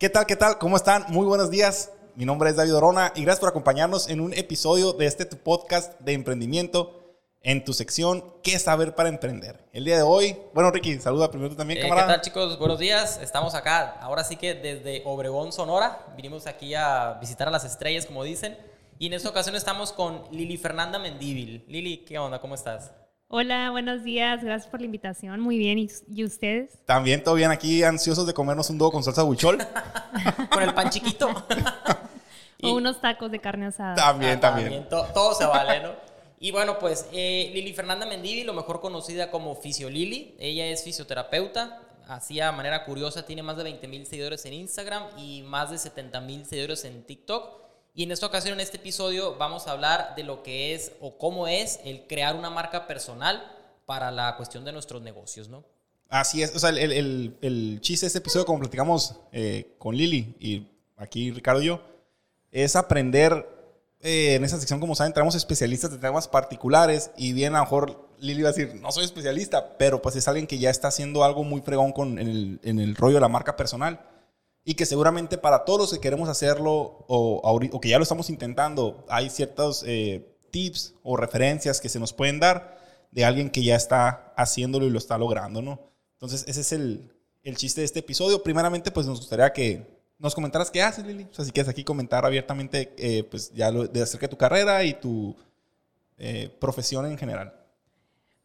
¿Qué tal? ¿Qué tal? ¿Cómo están? Muy buenos días. Mi nombre es David Orona y gracias por acompañarnos en un episodio de este tu podcast de emprendimiento en tu sección ¿Qué saber para emprender? El día de hoy, bueno Ricky, saluda primero también, Eh, camarada. ¿Qué tal chicos? Buenos días. Estamos acá, ahora sí que desde Obregón, Sonora. Vinimos aquí a visitar a las estrellas, como dicen. Y en esta ocasión estamos con Lili Fernanda Mendívil. Lili, ¿qué onda? ¿Cómo estás? Hola, buenos días. Gracias por la invitación. Muy bien. ¿Y, y ustedes? También todo bien aquí, ansiosos de comernos un dogo con salsa buchol. Con el pan chiquito. Y- O unos tacos de carne asada. también, Ah, también. to- todo se vale, ¿no? Y bueno, pues eh, Lili Fernanda Mendívil, lo mejor conocida como Fisio Lili. Ella es fisioterapeuta. Así a manera curiosa, tiene más de 20 mil seguidores en Instagram y más de 70 mil seguidores en TikTok. Y en esta ocasión, en este episodio, vamos a hablar de lo que es o cómo es el crear una marca personal para la cuestión de nuestros negocios, ¿no? Así es, o sea, el, el- el chiste de este episodio, como platicamos eh, con Lili y aquí Ricardo y yo, es aprender eh, en esa sección, como saben, traemos especialistas de temas particulares y bien a lo mejor Lili va a decir, no soy especialista, pero pues es alguien que ya está haciendo algo muy fregón con, en, el, en el rollo de la marca personal y que seguramente para todos los que queremos hacerlo o, que ya lo estamos intentando, hay ciertos eh, tips o referencias que se nos pueden dar de alguien que ya está haciéndolo y lo está logrando, ¿no? Entonces, ese es el, el chiste de este episodio. Primeramente, pues nos gustaría que nos comentaras qué haces, Lili. O sea, si quieres aquí comentar abiertamente, eh, pues ya de acerca de tu carrera y tu eh, profesión en general.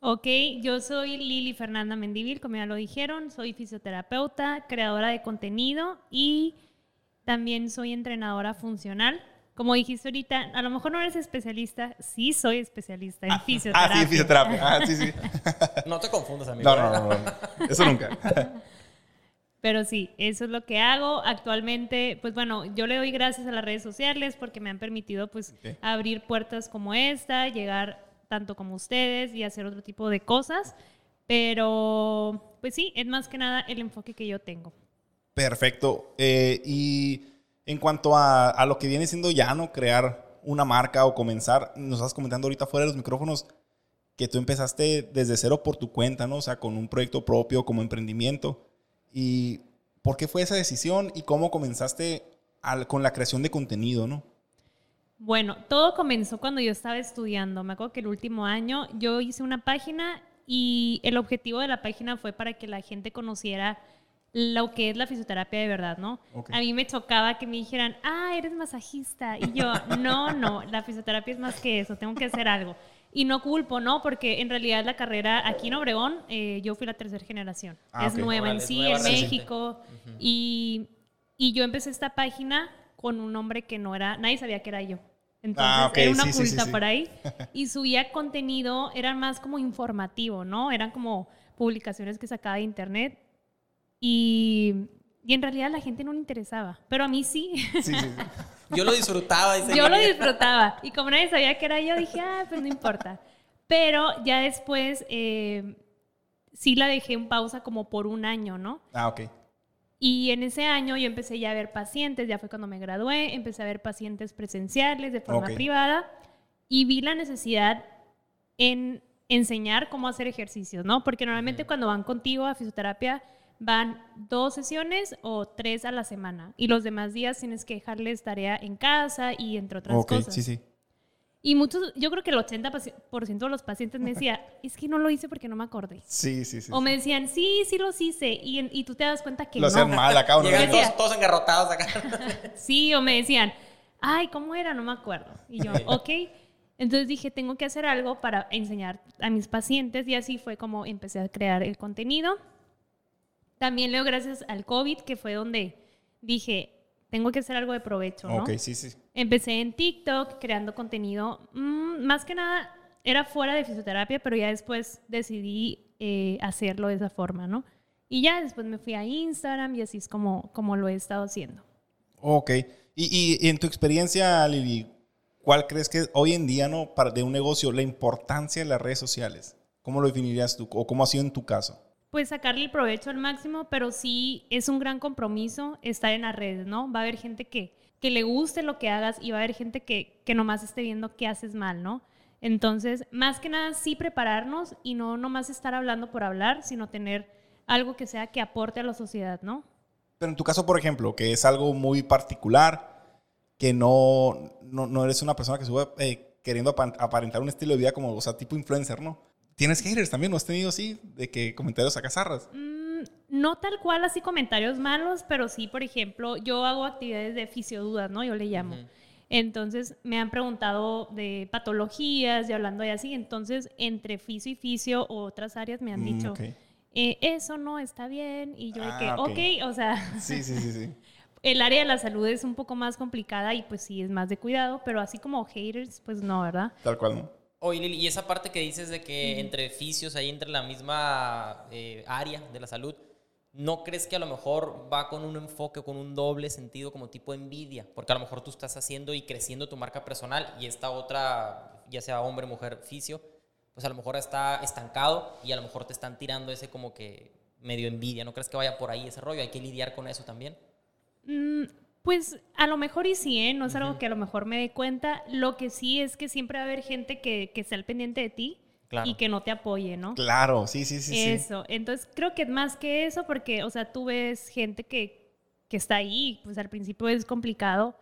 Ok, yo soy Lili Fernanda Mendívil, como ya lo dijeron. Soy fisioterapeuta, creadora de contenido y también soy entrenadora funcional. Como dijiste ahorita, a lo mejor no eres especialista. Sí, soy especialista en Ah, fisioterapia. sí, fisioterapia. Ah, sí, sí. No te confundas, amigo. No, no, no, no, no. Eso nunca. Pero sí, eso es lo que hago. Actualmente, pues bueno, yo le doy gracias a las redes sociales porque me han permitido pues abrir puertas como esta, llegar tanto como ustedes y hacer otro tipo de cosas. Pero, pues sí, es más que nada el enfoque que yo tengo. Perfecto. Eh, y en cuanto a, lo que viene siendo ya, ¿no? Crear una marca o comenzar, nos estás comentando ahorita fuera de los micrófonos que tú empezaste desde cero por tu cuenta, ¿no? O sea, con un proyecto propio, como emprendimiento. ¿Y por qué fue esa decisión y cómo comenzaste con la creación de contenido, ¿no? Bueno, todo comenzó cuando yo estaba estudiando. Me acuerdo que el último año yo hice una página y el objetivo de la página fue para que la gente conociera lo que es la fisioterapia de verdad, ¿no? A mí me chocaba que me dijeran, ah, eres masajista. Y yo, no, no, la fisioterapia es más que eso, tengo que hacer algo. Y no culpo, ¿no? Porque en realidad la carrera aquí en Obregón, eh, yo fui la tercera generación. Ah, es nueva en sí, nueva, en reciente. México. y, y yo empecé esta página con un nombre que no era, nadie sabía que era yo. Entonces Ah, ok, era una sí, oculta sí. por ahí. Y subía contenido, era más como informativo, ¿no? Eran como publicaciones que sacaba de internet. Y, y en realidad a la gente no le interesaba, pero a mí sí. Sí, sí, sí. Yo lo disfrutaba. yo lo disfrutaba. Y como nadie sabía que era yo, dije, ah, pues no importa. Pero ya después eh, sí la dejé en pausa como por un año, ¿no? Ah, ok. Y en ese año yo empecé ya a ver pacientes, ya fue cuando me gradué, empecé a ver pacientes presenciales de forma privada y vi la necesidad en enseñar cómo hacer ejercicios, ¿no? Porque normalmente cuando van contigo a fisioterapia van dos sesiones o tres a la semana y los demás días tienes que dejarles tarea en casa y entre otras Ok, cosas. sí, sí. Y muchos, yo creo que el 80% de los pacientes me decía, es que no lo hice porque no me acordé. Sí, sí, sí. O me decían, sí, sí los hice. Y, en- y tú te das cuenta que Lo no. hacían mal acá, ¿o ¿no? Llegan todos, todos engarrotados acá. Sí, o me decían, ay, ¿cómo era? No me acuerdo. Y yo, ok. Entonces dije, tengo que hacer algo para enseñar a mis pacientes y así fue como empecé a crear el contenido. También leo gracias al COVID, que fue donde dije, tengo que hacer algo de provecho, ¿no? Ok, sí, sí. Empecé en TikTok creando contenido, mm, más que nada era fuera de fisioterapia, pero ya después decidí eh, hacerlo de esa forma, ¿no? Y ya después me fui a Instagram y así es como, como lo he estado haciendo. Ok. Y, y- y en tu experiencia, Lili, ¿cuál crees que hoy en día, no, para de un negocio, la importancia de las redes sociales? ¿Cómo lo definirías tú? ¿O cómo ha sido en tu caso? Pues sacarle el provecho al máximo, pero sí es un gran compromiso estar en las redes, ¿no? Va a haber gente que, que le guste lo que hagas y va a haber gente que, que nomás esté viendo qué haces mal, ¿no? Entonces, más que nada, sí prepararnos y no nomás estar hablando por hablar, sino tener algo que sea que aporte a la sociedad, ¿no? Pero en tu caso, por ejemplo, que es algo muy particular, que no, no, no eres una persona que sube eh, queriendo apa- aparentar un estilo de vida como, o sea, tipo influencer, ¿no? ¿Tienes haters también? ¿No has tenido así? De que comentarios a cazarras. Mm, no tal cual así comentarios malos, pero sí, por ejemplo, yo hago actividades de fisiodudas, ¿no? Yo le llamo. Entonces me han preguntado de patologías y hablando de así. Entonces, entre fisio y fisio o otras áreas me han Mm, dicho, ok. eh, eso no está bien. Y yo de Ah, que, ok. ok, o sea, Sí, sí, sí, sí. el área de la salud es un poco más complicada y pues sí es más de cuidado, pero así como haters, pues no, ¿verdad? Tal cual, ¿no? Oye, Lili, y esa parte que dices de que entre fisios, ahí entre la misma eh, área de la salud, ¿no crees que a lo mejor va con un enfoque, con un doble sentido como tipo envidia? Porque a lo mejor tú estás haciendo y creciendo tu marca personal y esta otra, ya sea hombre, mujer, fisio, pues a lo mejor está estancado y a lo mejor te están tirando ese como que medio envidia. ¿No crees que vaya por ahí ese rollo? Hay que lidiar con eso también. Mm, pues a lo mejor y sí, ¿eh? No es algo que a lo mejor me dé cuenta. Lo que sí es que siempre va a haber gente que, que esté al pendiente de ti Claro. y que no te apoye, ¿no? Claro, sí, sí, sí. sí. Eso. Entonces creo que es más que eso porque, o sea, tú ves gente que, que está ahí, pues al principio es complicado,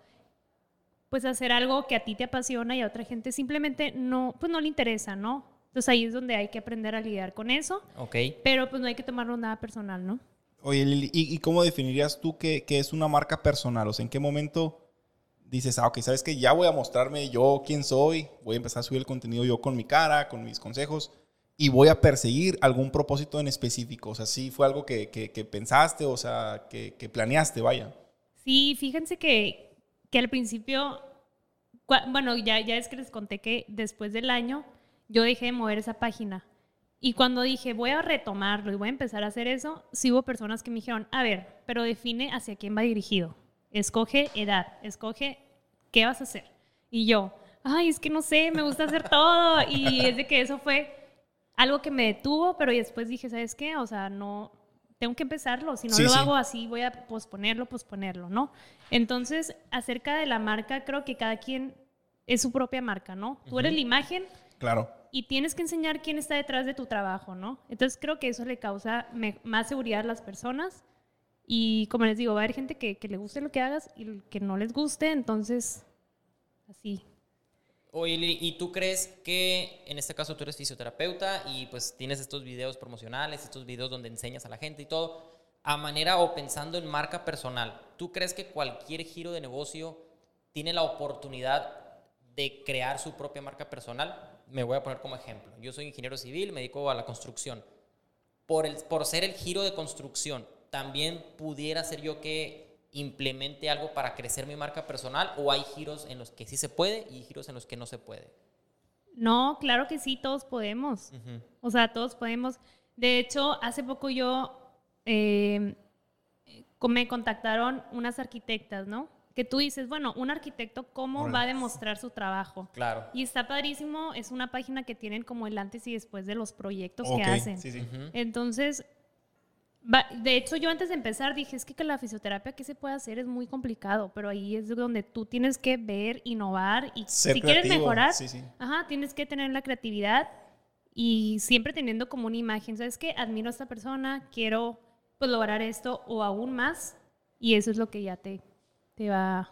pues hacer algo que a ti te apasiona y a otra gente simplemente no, pues no le interesa, ¿no? Entonces ahí es donde hay que aprender a lidiar con eso, Ok. pero pues no hay que tomarlo nada personal, ¿no? Oye, Lili, ¿y, y cómo definirías tú que, que es una marca personal? O sea, ¿en qué momento dices, ah, ok, sabes que ya voy a mostrarme yo quién soy, voy a empezar a subir el contenido yo con mi cara, con mis consejos, y voy a perseguir algún propósito en específico? O sea, sí fue algo que, que- pensaste, o sea, que, planeaste, vaya. Sí, fíjense que, que al principio, bueno, ya, ya es que les conté que después del año yo dejé de mover esa página. Y cuando dije, voy a retomarlo y voy a empezar a hacer eso, sí hubo personas que me dijeron, a ver, pero define hacia quién va dirigido. Escoge edad, escoge qué vas a hacer. Y yo, ay, es que no sé, me gusta hacer todo. Y es de que eso fue algo que me detuvo, pero después dije, ¿sabes qué? O sea, no, tengo que empezarlo. Si no Sí, lo sí. hago así, voy a posponerlo, posponerlo, ¿no? Entonces, acerca de la marca, creo que cada quien es su propia marca, ¿no? Tú eres la imagen Claro. y tienes que enseñar quién está detrás de tu trabajo, ¿no? Entonces, creo que eso le causa más seguridad a las personas. Y como les digo, va a haber gente que, le guste lo que hagas y que no les guste, entonces, así. Oye, ¿y tú crees que en este caso tú eres fisioterapeuta y pues tienes estos videos promocionales, estos videos donde enseñas a la gente y todo, a manera o pensando en marca personal, ¿tú crees que cualquier giro de negocio tiene la oportunidad de crear su propia marca personal? Me voy a poner como ejemplo. Yo soy ingeniero civil, me dedico a la construcción. Por, el, por ser el giro de construcción, ¿también pudiera ser yo que implemente algo para crecer mi marca personal o hay giros en los que sí se puede y giros en los que no se puede? No, claro que sí, todos podemos. Ujú. O sea, todos podemos. De hecho, hace poco yo eh, co- me contactaron unas arquitectas, ¿no? Que tú dices, bueno, un arquitecto, ¿cómo va a demostrar su trabajo? Claro. Y está padrísimo, es una página que tienen como el antes y después de los proyectos que hacen. Sí, sí. Ujú. Entonces, de hecho, yo antes de empezar dije, es que con la fisioterapia que se puede hacer es muy complicado, pero ahí es donde tú tienes que ver, innovar y Ser si quieres mejorar, sí, sí. Ajá, tienes que tener la creatividad y siempre teniendo como una imagen, ¿sabes qué? Admiro a esta persona, quiero pues lograr esto o aún más y eso es lo que ya te, te va...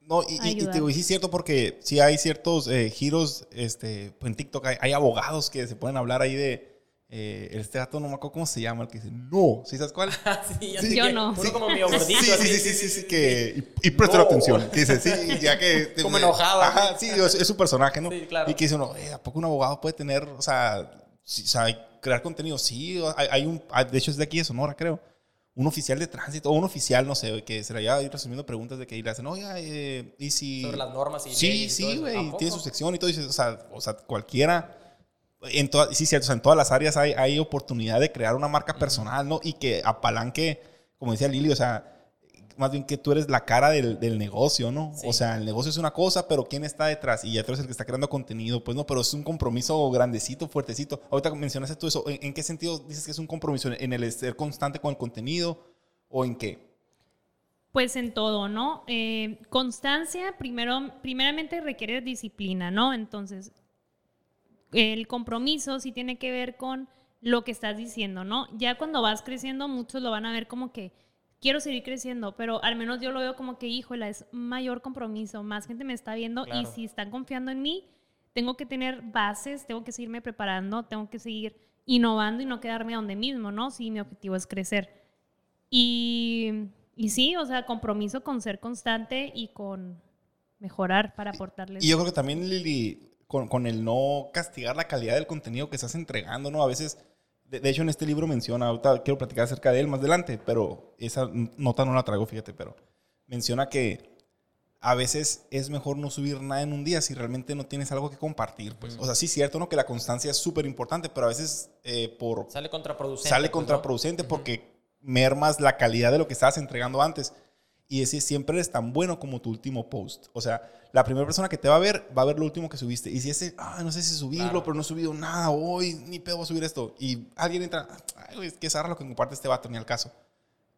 No, y, y- y te ayudar. digo, y sí es cierto porque sí hay ciertos eh, giros, este, en TikTok hay, hay abogados que se pueden hablar ahí de, eh, este gato no me acuerdo cómo se llama, el que dice, no, ¿sí sabes cuál? sí, ya Sí, sé yo que- no. Uno como Sí, gordito. sí, sí, sí, sí, sí, que, y, y presta No. atención, que dice, sí, ya que... Como enojado. Ajá, sí, es, es su personaje, ¿no? Sí, claro. Y que dice uno, eh, ¿a poco un abogado puede tener, o sea, sí, o sea, crear contenido? Sí, hay, hay un, hay- de hecho es de aquí de Sonora, creo. Un oficial de tránsito, o un oficial, no sé, que se le haya ido resolviendo preguntas de que y le hacen, oiga, eh, ¿y si...? Sobre las normas y Sí, y sí, güey, ¿A tiene su sección y todo, y dices, o sea, o sea cualquiera... En todas, sí, cierto, o sea, en todas las áreas hay, hay oportunidad de crear una marca personal, ¿no? Y que apalanque, como decía Lili, o sea, más bien que tú eres la cara del, del negocio, ¿no? Sí. O sea, el negocio es una cosa, pero ¿quién está detrás? Y tú eres el que está creando contenido, pues no, pero es un compromiso grandecito, fuertecito. Ahorita mencionaste tú eso, ¿en, en qué sentido dices que es un compromiso? ¿En el ser constante con el contenido o en qué? Pues en todo, ¿no? Eh, constancia, primero, primeramente requiere disciplina, ¿no? Entonces, el compromiso sí tiene que ver con lo que estás diciendo, ¿no? Ya cuando vas creciendo, muchos lo van a ver como que quiero seguir creciendo, pero al menos yo lo veo como que, híjola, es mayor compromiso, más gente me está viendo y si están confiando en mí, tengo que tener bases, tengo que seguirme preparando, tengo que seguir innovando y no quedarme donde mismo, ¿no? Si mi objetivo es crecer. Y, y sí, o sea, compromiso con ser constante y con mejorar para aportarles. Y yo creo que también, Lili, con, con el no castigar la calidad del contenido que estás entregando, ¿no? A veces, de, de hecho en este libro menciona, ahorita quiero platicar acerca de él más adelante, pero esa nota no la traigo, fíjate, pero menciona que a veces es mejor no subir nada en un día si realmente no tienes algo que compartir, pues. O sea, sí es cierto, ¿no? Que la constancia es súper importante, pero a veces eh, por Sale contraproducente. sale pues, ¿no? contraproducente porque mermas la calidad de lo que estabas entregando antes. Y decir, siempre eres tan bueno como tu último post. O sea, la primera persona que te va a ver va a ver lo último que subiste. Y si ese, ah, no sé si subirlo, Claro. pero no he subido nada hoy, ni pedo voy a subir esto. Y alguien entra, ay, güey, qué zarra lo que comparte este vato, ni al caso.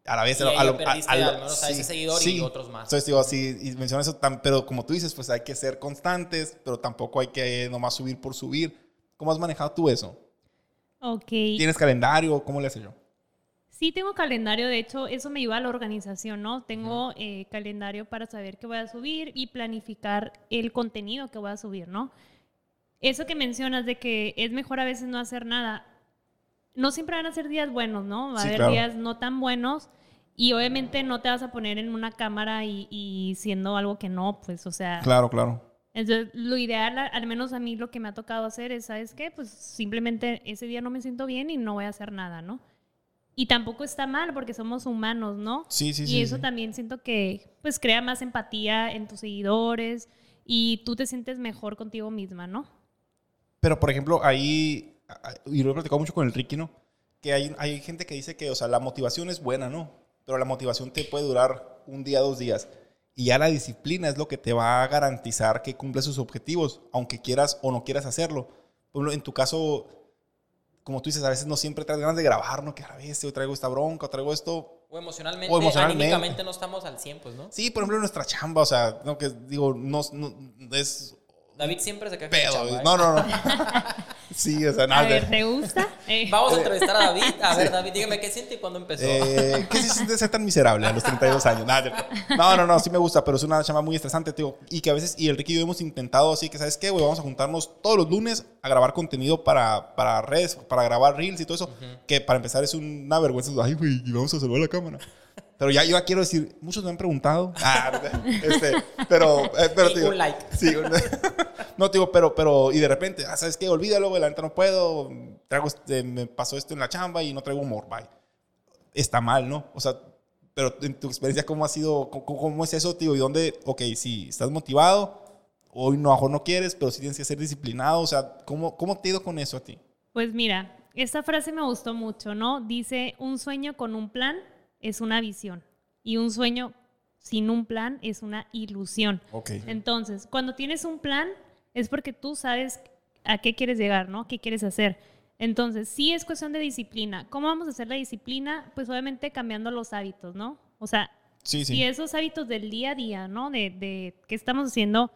A la vez, Y a, ahí a lo- a- a lo- al menos a ese seguidor y otros más. Entonces digo, sí, y menciona eso, tan- pero como tú dices, pues hay que ser constantes, pero tampoco hay que nomás subir por subir. ¿Cómo has manejado tú eso? Ok. ¿Tienes calendario? ¿Cómo le haces yo? Sí, tengo calendario, de hecho, eso me ayuda a la organización, ¿no? Tengo eh, calendario para saber qué voy a subir y planificar el contenido que voy a subir, ¿no? Eso que mencionas de que es mejor a veces no hacer nada, no siempre van a ser días buenos, ¿no? Va a Sí, haber claro. días no tan buenos y obviamente no te vas a poner en una cámara y, y siendo algo que no, pues, o sea, Claro, claro. entonces, lo ideal, a- al menos a mí lo que me ha tocado hacer es, ¿sabes qué? Pues simplemente ese día no me siento bien y no voy a hacer nada, ¿no? Y tampoco está mal porque somos humanos, ¿no? Sí, sí, y sí. eso sí. también siento que pues crea más empatía en tus seguidores y tú te sientes mejor contigo misma, ¿no? Pero, por ejemplo, ahí, y lo he platicado mucho con el Ricky, ¿no? Que hay, hay gente que dice que, o sea, la motivación es buena, ¿no? Pero la motivación te puede durar un día, dos días. Y ya la disciplina es lo que te va a garantizar que cumples sus objetivos, aunque quieras o no quieras hacerlo. Por ejemplo, en tu caso, como tú dices, a veces no siempre traes ganas de grabar, ¿no? Que a veces yo traigo esta bronca, o traigo esto. O emocionalmente, O emocionalmente. anímicamente no estamos al 100, pues, ¿no? Sí, por ejemplo, en nuestra chamba, o sea, no, que digo, no, no- es David siempre se queja de pedo. chamba, ¿eh? No, no, no. Sí, o sea, A nada. ver, ¿te gusta? Eh, Vamos a entrevistar a David. A ver, David, dígame qué siente y cuándo empezó. Eh, ¿Qué se siente ser tan miserable a los 32 años? Nada, no, no, no, sí me gusta, pero es una chamba muy estresante, tío. Y que a veces, y el Ricky y yo hemos intentado así, que ¿sabes qué, güey? Vamos a juntarnos todos los lunes a grabar contenido para, para redes, para grabar reels y todo eso. Que para empezar es una vergüenza. Ay, güey, y vamos a salvar la cámara. Pero ya yo ya quiero decir, muchos me han preguntado. Ah, este, pero, eh, pero, Y tío, un like. Sí, un- no, tío, pero, pero, y de repente, ah, ¿sabes qué? Olvídalo, güey, la neta no puedo. Traigo, este, me pasó esto en la chamba y no traigo humor, bye. Está mal, ¿no? O sea, pero en tu experiencia, ¿cómo ha sido? ¿Cómo, cómo es eso, tío? ¿Y dónde, ok, sí, estás motivado, hoy no, mejor no quieres, pero sí tienes que ser disciplinado, o sea, ¿cómo, cómo te ha ido con eso a ti? Pues mira, esta frase me gustó mucho, ¿no? Dice, un sueño con un plan es una visión y un sueño sin un plan es una ilusión. Entonces, cuando tienes un plan es porque tú sabes a qué quieres llegar, ¿no? ¿Qué quieres hacer? Entonces, sí es cuestión de disciplina. ¿Cómo vamos a hacer la disciplina? Pues obviamente cambiando los hábitos, ¿no? O sea, Sí, sí. si esos hábitos del día a día, ¿no? De, de qué estamos haciendo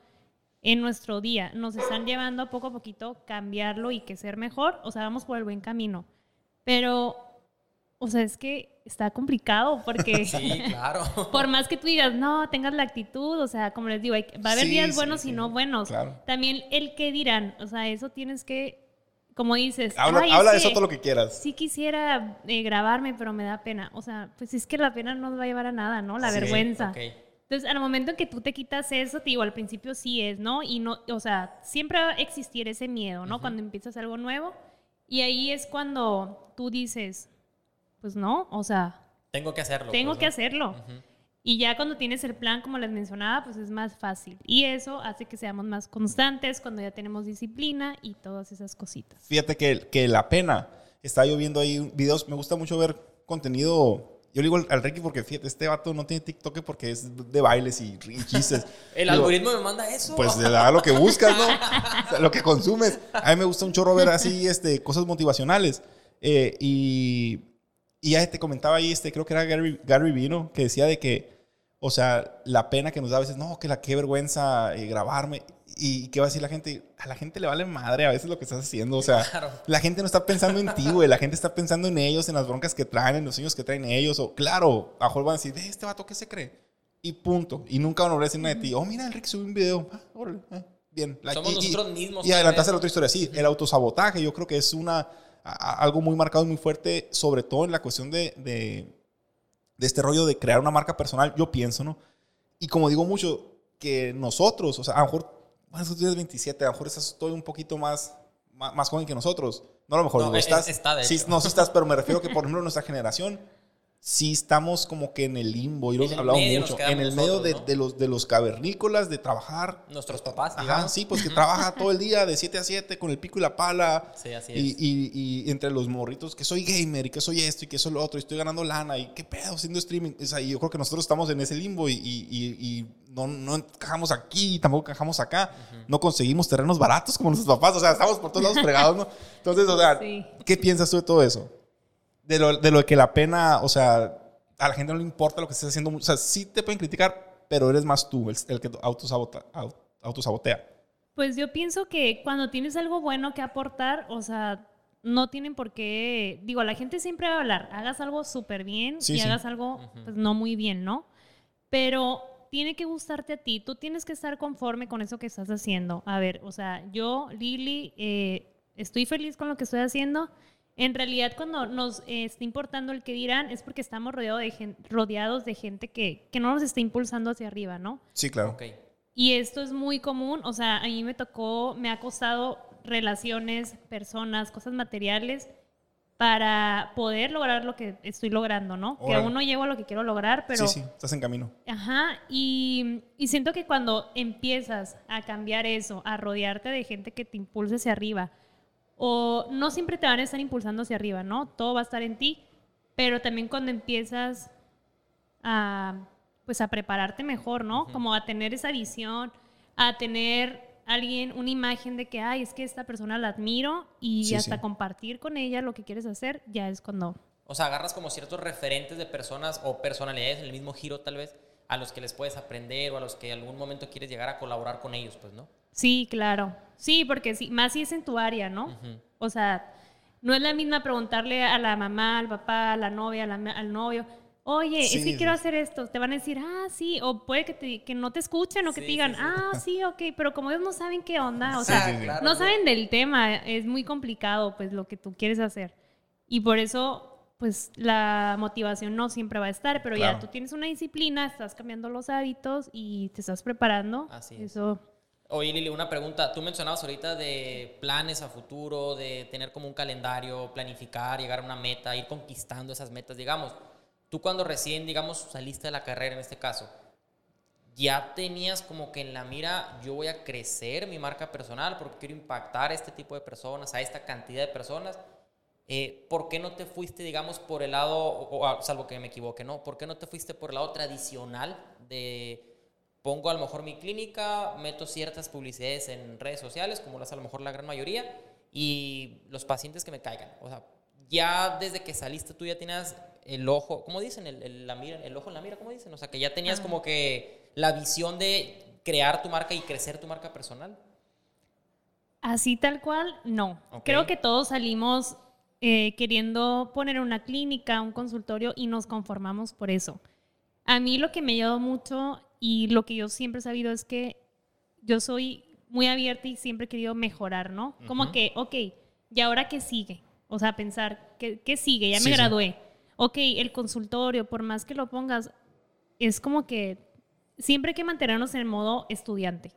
en nuestro día, nos están llevando a poco a poquito cambiarlo y que ser mejor, o sea, vamos por el buen camino. Pero, o sea, es que está complicado porque Sí, claro. por más que tú digas, no, tengas la actitud, o sea, como les digo, hay- va a haber Sí, días buenos sí. y no buenos. Claro. También el que dirán, o sea, eso tienes que, como dices, Habla, "Ay, es habla de eso todo lo que quieras. Sí quisiera eh, grabarme, pero me da pena. O sea, pues es que la pena no nos va a llevar a nada, ¿no? La vergüenza. Ok. Entonces, al momento en que tú te quitas eso, te digo, al principio sí es, ¿no? Y no, o sea, siempre va a existir ese miedo, ¿no? Cuando empiezas algo nuevo. Y ahí es cuando tú dices, pues no, o sea, Tengo que hacerlo. tengo pues, que ¿no? hacerlo. Ujú. Y ya cuando tienes el plan, como les mencionaba, pues es más fácil. Y eso hace que seamos más constantes cuando ya tenemos disciplina y todas esas cositas. Fíjate que, que la pena, está yo viendo ahí videos, me gusta mucho ver contenido. Yo le digo al, Ricky porque fíjate, este vato no tiene TikTok porque es de bailes y, y chistes. El Digo, algoritmo me manda eso. Pues le da lo que buscas, ¿no? O sea, lo que consumes. A mí me gusta un chorro ver así este, cosas motivacionales. Eh, y, y ya te comentaba ahí, este, creo que era Gary, Gary Vino, que decía de que o sea, la pena que nos da a veces, no, que la qué vergüenza eh, grabarme. ¿Y qué va a decir la gente? A la gente le vale madre a veces lo que estás haciendo. O sea, Claro. la gente no está pensando en ti, güey. La gente está pensando en ellos, en las broncas que traen, en los sueños que traen ellos. O, claro, a mejor van a decir, "Ve, este vato, ¿qué se cree? Y punto. Y nunca van a volver a decir nada de ti. Oh, mira, Enrique subió un video. Ah, órale, ah, bien. La- Somos y- y- nosotros mismos, Y adelantaste la otra historia. Sí, el autosabotaje yo creo que es una, a- algo muy marcado y muy fuerte, sobre todo en la cuestión de, de, de este rollo de crear una marca personal. Yo pienso, ¿no? Y como digo mucho, que nosotros, o sea, a lo mejor, bueno, tú tienes 27, a lo mejor estás todo un poquito más, más, más joven que nosotros. No a lo mejor, No, es- estás. está, de sí, no, sí estás, pero me refiero que, por ejemplo, nuestra generación, sí estamos como que en el limbo, y lo En hemos el hablado mucho, en el medio de, nosotros, ¿no? de los, de los cavernícolas, de trabajar. Nuestros papás, Ajá, digamos. sí, pues que trabaja todo el día de 7 a 7 con el pico y la pala. Sí, así Y, es. y- y entre los morritos, que soy gamer y que soy esto y que soy lo otro, y estoy ganando lana y qué pedo haciendo streaming. O sea, y yo creo que nosotros estamos en ese limbo y, y- y- y no, no encajamos aquí tampoco encajamos acá. No conseguimos terrenos baratos como nuestros papás. O sea, estamos por todos lados fregados, ¿no? Entonces, o sea, Sí. ¿qué piensas tú de todo eso? De lo, de lo que la pena, o sea, a la gente no le importa lo que estés haciendo. O sea, sí te pueden criticar, pero eres más tú el, el que autosabota- au- autosabotea. Pues yo pienso que cuando tienes algo bueno que aportar, o sea, no tienen por qué, digo, la gente siempre va a hablar, hagas algo súper bien Sí, y sí. hagas algo pues, no muy bien, ¿no? Pero tiene que gustarte a ti, tú tienes que estar conforme con eso que estás haciendo. A ver, o sea, yo, Lili, eh, estoy feliz con lo que estoy haciendo. En realidad, cuando nos eh, está importando el que dirán, es porque estamos rodeado de gen- rodeados de gente que, que no nos está impulsando hacia arriba, ¿no? Sí, claro. Ok. Y esto es muy común, o sea, a mí me tocó, me ha costado relaciones, personas, cosas materiales para poder lograr lo que estoy logrando, ¿no? Que aún no llego a lo que quiero lograr, pero... Sí, sí, estás en camino. Ajá, y, y siento que cuando empiezas a cambiar eso, a rodearte de gente que te impulse hacia arriba, o no siempre te van a estar impulsando hacia arriba, ¿no? Todo va a estar en ti, pero también cuando empiezas a, pues a prepararte mejor, ¿no? Como a tener esa visión, a tener alguien, una imagen de que, ay, es que esta persona la admiro y Sí, hasta sí. compartir con ella lo que quieres hacer, ya es cuando... O sea, agarras como ciertos referentes de personas o personalidades en el mismo giro, tal vez, a los que les puedes aprender o a los que en algún momento quieres llegar a colaborar con ellos, pues, ¿no? Sí, claro. Sí, porque sí, más si es en tu área, ¿no? O sea, no es la misma preguntarle a la mamá, al papá, a la novia, a la- al novio, oye, Sí, es que sí. quiero hacer esto. Te van a decir, ah, sí, o puede que, te- que no te escuchen o que Sí, te digan, ah, sí, ok, pero como ellos no saben qué onda, o sea, claro, no saben del tema, es muy complicado, pues, lo que tú quieres hacer. Y por eso, pues, la motivación no siempre va a estar, pero Claro. ya tú tienes una disciplina, estás cambiando los hábitos y te estás preparando. Así es. Eso Oye, Lili, una pregunta. Tú mencionabas ahorita de planes a futuro, de tener como un calendario, planificar, llegar a una meta, ir conquistando esas metas, digamos. Tú cuando recién, digamos, saliste de la carrera en este caso, ya tenías como que en la mira, yo voy a crecer mi marca personal porque quiero impactar a este tipo de personas, a esta cantidad de personas. Eh, ¿Por qué no te fuiste, digamos, por el lado, o- o, salvo que me equivoque, ¿no? ¿Por qué no te fuiste por el lado tradicional de pongo a lo mejor mi clínica, meto ciertas publicidades en redes sociales, como hace a lo mejor la gran mayoría, y los pacientes que me caigan? O sea, ya desde que saliste tú ya tenías el ojo, ¿cómo dicen? El, el- la mira, el ojo en la mira, ¿cómo dicen? O sea, que ya tenías como que la visión de crear tu marca y crecer tu marca personal. Así tal cual, no. Ok. Creo que todos salimos eh, queriendo poner una clínica, un consultorio y nos conformamos por eso. A mí lo que me ayudó mucho y lo que yo siempre he sabido es que yo soy muy abierta y siempre he querido mejorar, ¿no? Como que, ok, ¿y ahora qué sigue? O sea, pensar, ¿qué, qué sigue? Ya Sí, me sí. gradué. Ok, el consultorio, por más que lo pongas, es como que siempre hay que mantenernos en modo estudiante.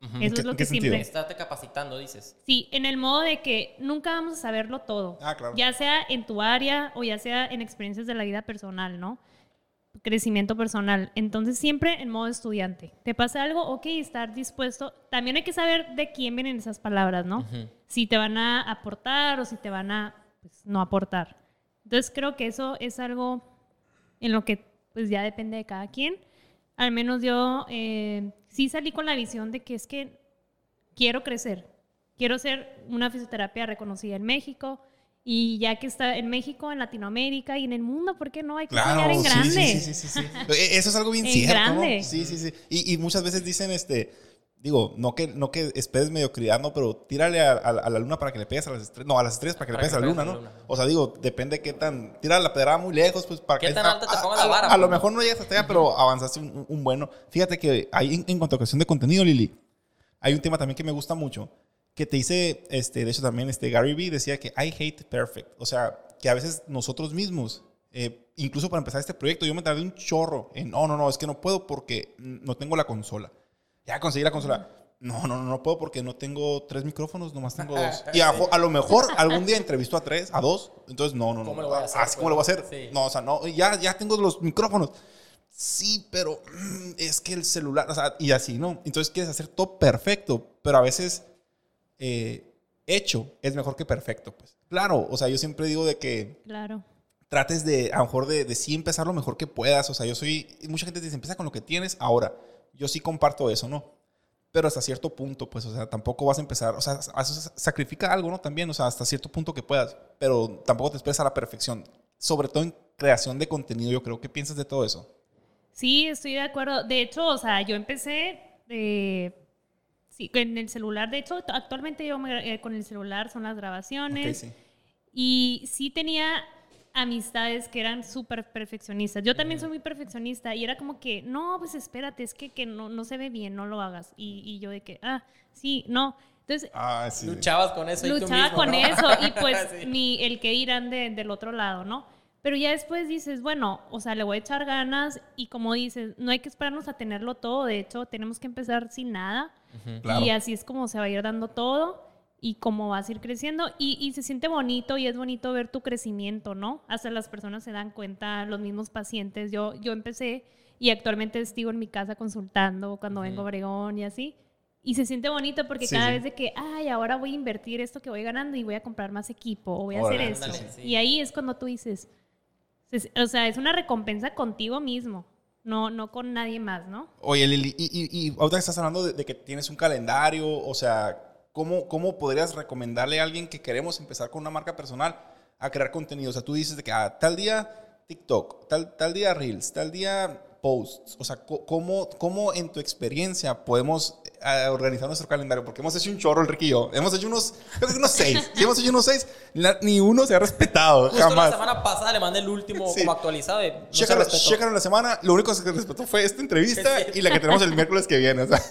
¿En Eso es lo que sentido? siempre... Estarte capacitando, dices. Sí, en el modo de que nunca vamos a saberlo todo. Ah, claro. Ya sea en tu área o ya sea en experiencias de la vida personal, ¿no? Crecimiento personal. Entonces, siempre en modo estudiante. ¿Te pasa algo? Ok, estar dispuesto. También hay que saber de quién vienen esas palabras, ¿no? Si te van a aportar o si te van a pues, no aportar. Entonces, creo que eso es algo en lo que pues ya depende de cada quien. Al menos yo eh, sí salí con la visión de que es que quiero crecer. Quiero ser una fisioterapia reconocida en México Y ya que está en México, en Latinoamérica y en el mundo, ¿por qué no? Hay que Claro, soñar en sí, grande. Sí, sí, sí, sí, sí. E- Eso es algo bien En cierto, grande. ¿no? Sí, sí, sí. Y, y muchas veces dicen, este, digo, no que, no que esperes mediocridad, ¿no? Pero tírale a, a- a la luna para que le pegues a las estrellas. No, a las estrellas para que Para le que pegues a la luna, ¿no? a luna. O sea, digo, depende qué tan... Tira la pedrada muy lejos, pues para ¿Qué que... tan a- alta te a- pongas la a- vara, A, lo pues? mejor no llegas hasta allá, pero avanzaste un, un bueno. Fíjate que ahí en, en cuanto a cuestión de contenido, Lili, hay un tema también que me gusta mucho, que te dice, este, de hecho también este Gary Vee decía que I hate perfect. O sea, que a veces nosotros mismos, eh, incluso para empezar este proyecto, yo me tardé un chorro en, no, no, no, es que no puedo porque no tengo la consola. Ya conseguí la consola. No, no, no, no puedo porque no tengo tres micrófonos, nomás tengo dos. Y a, a lo mejor algún día entrevisto a tres, a dos. Entonces, no, no, no. ¿Cómo lo voy a hacer, Así como pues? lo voy a hacer. Sí. No, o sea, no, ya, ya tengo los micrófonos. Sí, pero mm, es que el celular, o sea, y así, ¿no? Entonces quieres hacer todo perfecto, pero a veces eh, hecho es mejor que perfecto, pues. Claro, o sea, yo siempre digo de que Claro. trates de, a lo mejor, de, de sí empezar lo mejor que puedas. O sea, yo soy, mucha gente dice, empieza con lo que tienes ahora. Yo sí comparto eso, ¿no? Pero hasta cierto punto, pues, o sea, tampoco vas a empezar, o sea, sacrifica algo, ¿no? También, o sea, hasta cierto punto que puedas, pero tampoco te esperes a la perfección. Sobre todo en creación de contenido, yo creo. ¿Qué piensas de todo eso? Sí, estoy de acuerdo. De hecho, o sea, yo empecé eh, sí, en el celular. De hecho, actualmente yo me- eh, con el celular son las grabaciones. Ok, sí. Y sí tenía amistades que eran súper perfeccionistas. Yo también soy muy perfeccionista y era como que, no, pues espérate, es que, que no, no se ve bien, no lo hagas. Y, y yo de que, ah, sí, no. Entonces, Ah, sí. Luchabas con eso y tú luchaba mismo, con ¿no? eso y pues Sí. ni el que dirán de- del otro lado, ¿no? Pero ya después dices, bueno, o sea, le voy a echar ganas y como dices, no hay que esperarnos a tenerlo todo, de hecho, tenemos que empezar sin nada Claro. y así es como se va a ir dando todo y cómo vas a ir creciendo y, y se siente bonito y es bonito ver tu crecimiento, ¿no? Hasta las personas se dan cuenta, los mismos pacientes, yo, yo empecé y actualmente estigo en mi casa consultando cuando vengo a Obregón y así. Y se siente bonito porque Sí, cada sí. vez de que, ay, ahora voy a invertir esto que voy ganando y voy a comprar más equipo o voy a hacer esto. Ándale, sí. Y ahí es cuando tú dices, o sea, es una recompensa contigo mismo, no, no con nadie más, ¿no? Oye, Lili, y, y, ahorita estás hablando de, de que tienes un calendario, o sea, ¿cómo, ¿cómo podrías recomendarle a alguien que queremos empezar con una marca personal a crear contenido? O sea, tú dices de que ah, tal día TikTok, tal, tal día Reels, tal día posts. O sea, ¿cómo, cómo en tu experiencia podemos eh, organizar nuestro calendario? Porque hemos hecho un chorro, el Ricky y yo. Hemos hecho unos, unos seis. Si hemos hecho unos seis, la- ni uno se ha respetado, Justo la jamás. semana pasada le mandé el último Sí. como actualizado no se Chécalo, respetó. chécalo en la semana. Lo único que se respetó fue esta entrevista Es y la que tenemos el miércoles que viene. O sea,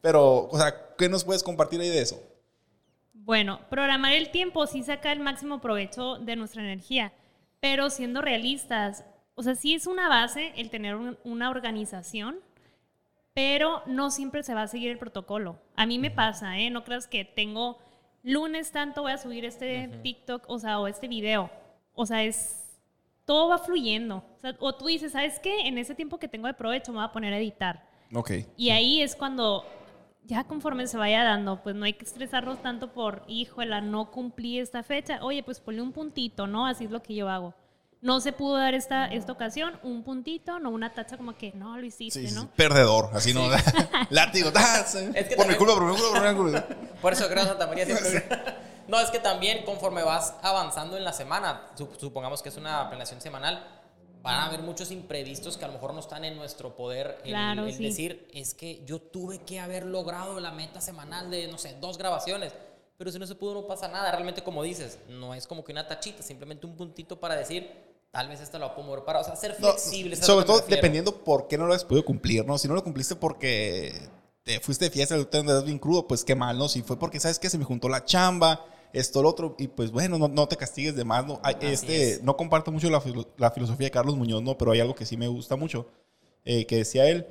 pero, o sea, ¿qué nos puedes compartir ahí de eso? Bueno, programar el tiempo sí saca el máximo provecho de nuestra energía, pero siendo realistas, o sea, sí es una base el tener un- una organización, pero no siempre se va a seguir el protocolo. A mí me pasa, ¿eh? No creas que tengo lunes tanto voy a subir este TikTok, o sea, o este video. O sea, es todo va fluyendo. O, sea, o tú dices, ¿sabes qué? En ese tiempo que tengo de provecho me voy a poner a editar. Ok. Y ahí es cuando, ya conforme se vaya dando, pues no hay que estresarnos tanto por, híjola, no cumplí esta fecha. Oye, pues ponle un puntito, ¿no? Así es lo que yo hago. No se pudo dar esta, esta ocasión, un puntito, no una tacha como que no lo hiciste, Sí, sí, ¿no? sí. Perdedor, así no. Látigo. ¡tas! Es que por mi culpa, por mi culpa, por mi culpa. Por eso creo Santa María siempre. No, es que también conforme vas avanzando en la semana, sup- supongamos que es una planeación semanal, van a haber muchos imprevistos que a lo mejor no están en nuestro poder. El, Claro, el sí. decir, es que yo tuve que haber logrado la meta semanal de, no sé, dos grabaciones. Pero si no se pudo, no pasa nada. Realmente, como dices, no es como que una tachita, simplemente un puntito para decir, tal vez esta lo puedo mover para, o sea, ser flexible. sobre que todo dependiendo por qué no lo has podido cumplir, ¿no? Si no lo cumpliste porque te fuiste de fiesta te andas bien crudo, pues qué mal, ¿no? Si fue porque, ¿sabes qué? Se me juntó la chamba, esto, lo otro, y pues bueno, no, no te castigues de más, ¿no? Este, es. no comparto mucho la, la filosofía de Carlos Muñoz, ¿no? Pero hay algo que sí me gusta mucho, eh, que decía él,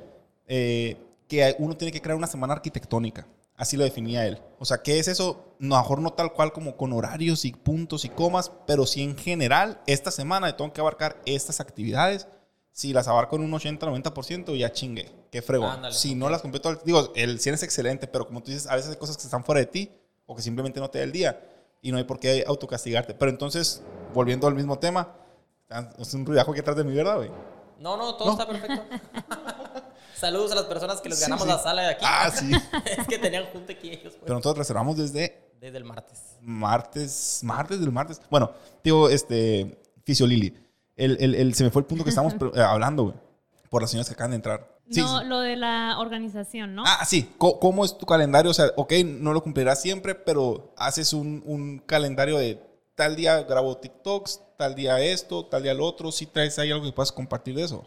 eh, que uno tiene que crear una semana arquitectónica. Así lo definía él. O sea, ¿qué es eso? No, a mejor no tal cual como con horarios y puntos y comas, pero sí en general, esta semana tengo que abarcar estas actividades. Si las abarco en un 80-90%, ya chingue. Qué fregón. Ándale, si no las completo, digo, el 100 es excelente, pero como tú dices, a veces hay cosas que están fuera de ti o que simplemente no te da el día y no hay por qué autocastigarte. Pero entonces, volviendo al mismo tema, es un ruidajo aquí atrás de mi, ¿verdad, güey? No, no, todo No. está perfecto. Saludos a las personas que les Sí, ganamos sí. la sala de aquí. Ah, sí. es que tenían junta aquí ellos. pues. Pero nosotros reservamos desde desde el martes. Martes, martes del martes. Bueno, digo, este, Fisio Lili. El, el, el- se me fue el punto que estábamos eh, hablando, güey. Por las señoras que acaban de entrar. Sí, no, sí. lo de la organización, ¿no? Ah, sí. Co- ¿Cómo es tu calendario? O sea, ok, no lo cumplirás siempre, pero haces un, un calendario de tal día grabo TikToks, tal día esto, tal día lo otro. Si traes ahí algo que puedas compartir de eso.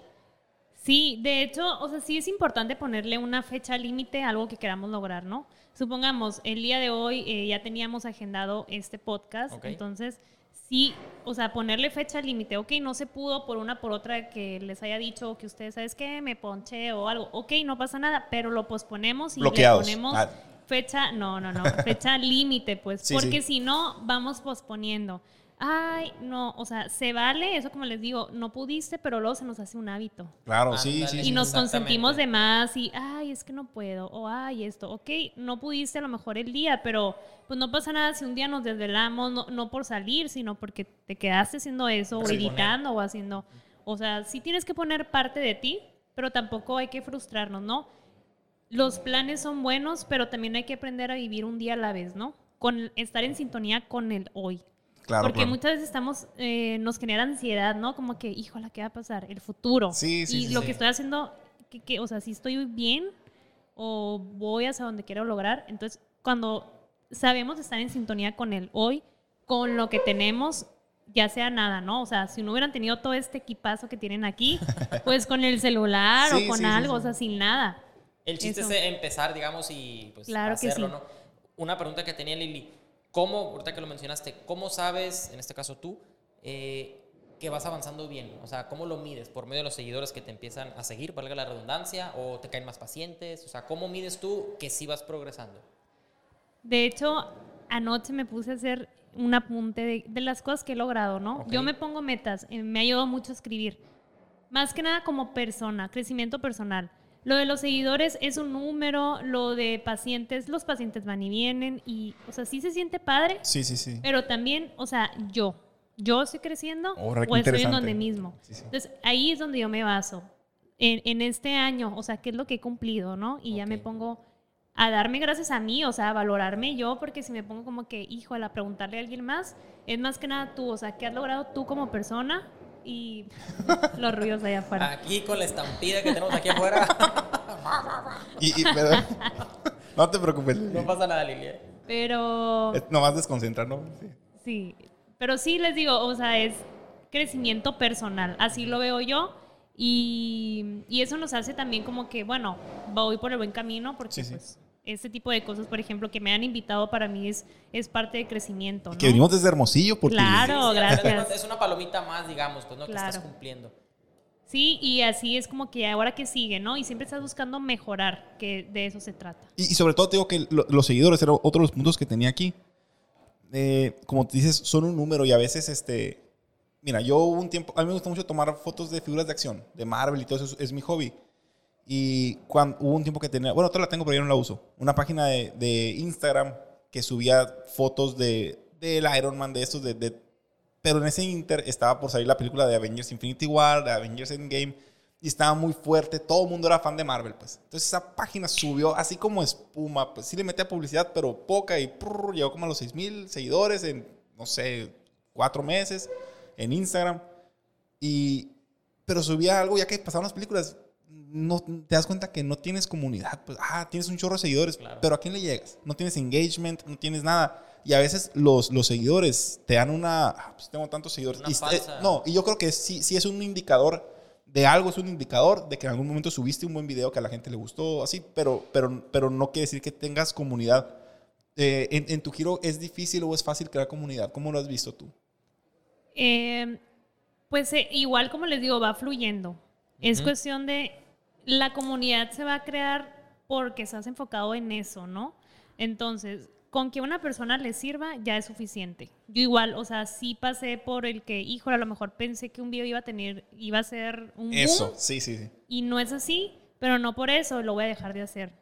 Sí, de hecho, o sea, sí es importante ponerle una fecha límite a algo que queramos lograr, ¿no? Supongamos, el día de hoy eh, ya teníamos agendado este podcast, entonces sí, o sea, ponerle fecha límite, ok, no se pudo por una por otra que les haya dicho que ustedes, ¿sabes qué? Me ponché o algo, ok, no pasa nada, pero lo posponemos y Bloqueados. le ponemos Ah. fecha, no, no, no, fecha límite, pues, Sí, porque sí. si no, vamos posponiendo. Ay, no, o sea, se vale, eso como les digo, no pudiste, pero luego se nos hace un hábito. Claro, sí, sí. Y nos consentimos de más y, ay, es que no puedo, o ay, esto, ok, no pudiste a lo mejor el día, pero pues no pasa nada si un día nos desvelamos, no, no por salir, sino porque te quedaste haciendo eso, o editando, o haciendo, o sea, sí tienes que poner parte de ti, pero tampoco hay que frustrarnos, ¿no? Los planes son buenos, pero también hay que aprender a vivir un día a la vez, ¿no? Con estar en sintonía con el hoy. Claro, Porque claro. muchas veces estamos, eh, nos genera ansiedad, ¿no? Como que, híjole, ¿qué va a pasar? El futuro. Sí, sí, Y sí, lo sí. que estoy haciendo, que, que, o sea, si estoy bien o voy hacia donde quiero lograr. Entonces, cuando sabemos estar en sintonía con el hoy, con lo que tenemos, ya sea nada, ¿no? O sea, si no hubieran tenido todo este equipazo que tienen aquí, pues con el celular Sí, o con sí, algo, sí. o sea, sin nada. El chiste Eso. es empezar, digamos, y pues Claro que hacerlo, sí. ¿no? Una pregunta que tenía Lili, ¿cómo, ahorita que lo mencionaste, cómo sabes, en este caso tú, eh, que vas avanzando bien? O sea, ¿cómo lo mides? ¿Por medio de los seguidores que te empiezan a seguir, valga la redundancia, o te caen más pacientes? O sea, ¿cómo mides tú que sí vas progresando? De hecho, anoche me puse a hacer un apunte de, de las cosas que he logrado, ¿no? Ok. Yo me pongo metas, eh, me ayudado mucho a escribir. Más que nada como persona, crecimiento personal. Lo de los seguidores es un número, lo de pacientes, los pacientes van y vienen y, o sea, sí se siente padre, Sí, sí, sí. pero también, o sea, yo, yo estoy creciendo qué o estoy en donde mismo. Sí, sí. Entonces, ahí es donde yo me baso. En, en este año, o sea, qué es lo que he cumplido, ¿no? Y ya me pongo a darme gracias a mí, o sea, a valorarme yo, porque si me pongo como que, híjole, a preguntarle a alguien más, es más que nada tú, o sea, qué has logrado tú como persona y los ruidos allá afuera. Aquí con la estampida que tenemos aquí afuera, Y, y- pero- no te preocupes. no pasa nada, Lili. ¿eh? Pero Es nomás desconcentrar, ¿no? Sí. sí, pero sí les digo, o sea, es crecimiento personal, así lo veo yo. Y, y eso nos hace también como que, bueno, voy por el buen camino porque Sí, sí. pues este tipo de cosas, por ejemplo, que me han invitado para mí es, es parte de crecimiento. ¿no? Que venimos desde Hermosillo porque... Claro. Sí, gracias. Es una palomita más, digamos, pues, ¿no? Que Claro. estás cumpliendo. Sí, y así es como que ahora que sigue, ¿no? Y siempre estás buscando mejorar, que de eso se trata. Y, y sobre todo te digo que lo- los seguidores era otro de los puntos que tenía aquí. Eh, como te dices, son un número y a veces, este... Mira, yo un tiempo... A mí me gusta mucho tomar fotos de figuras de acción, de Marvel y todo eso, es, es mi hobby. Y cuando, hubo un tiempo que tenía... Bueno, todavía la tengo, pero yo no la uso. Una página de, de Instagram que subía fotos de del Iron Man, de estos, de, de- Pero en ese inter estaba por salir la película de Avengers Infinity War, de Avengers Endgame y estaba muy fuerte. Todo el mundo era fan de Marvel, pues. Entonces esa página subió así como espuma. Pues sí le metía publicidad, pero poca y prrr, llegó como a los 6 mil seguidores en, no sé, cuatro meses en Instagram. Y, pero subía algo ya que pasaban las películas. No, te das cuenta que no tienes comunidad. Pues, ah, tienes un chorro de seguidores, Claro. pero ¿a quién le llegas? No tienes engagement, no tienes nada. Y a veces los, los seguidores te dan una... ah, pues tengo tantos seguidores. Una Y, falsa- eh, no, y yo creo que sí, sí es un indicador de algo, es un indicador de que en algún momento subiste un buen video que a la gente le gustó, así, pero, pero, pero no quiere decir que tengas comunidad. Eh, en, en tu giro es difícil o es fácil crear comunidad. ¿Cómo lo has visto tú? Eh, pues eh, igual como les digo, va fluyendo. Es Ujú. cuestión de la comunidad se va a crear porque estás enfocado en eso, ¿no? Entonces, con que una persona le sirva ya es suficiente. Yo igual, o sea, sí pasé por el que, híjole, a lo mejor pensé que un video iba a tener, iba a ser un boom, Eso, sí, sí, sí. y no es así, pero no por eso lo voy a dejar de hacer.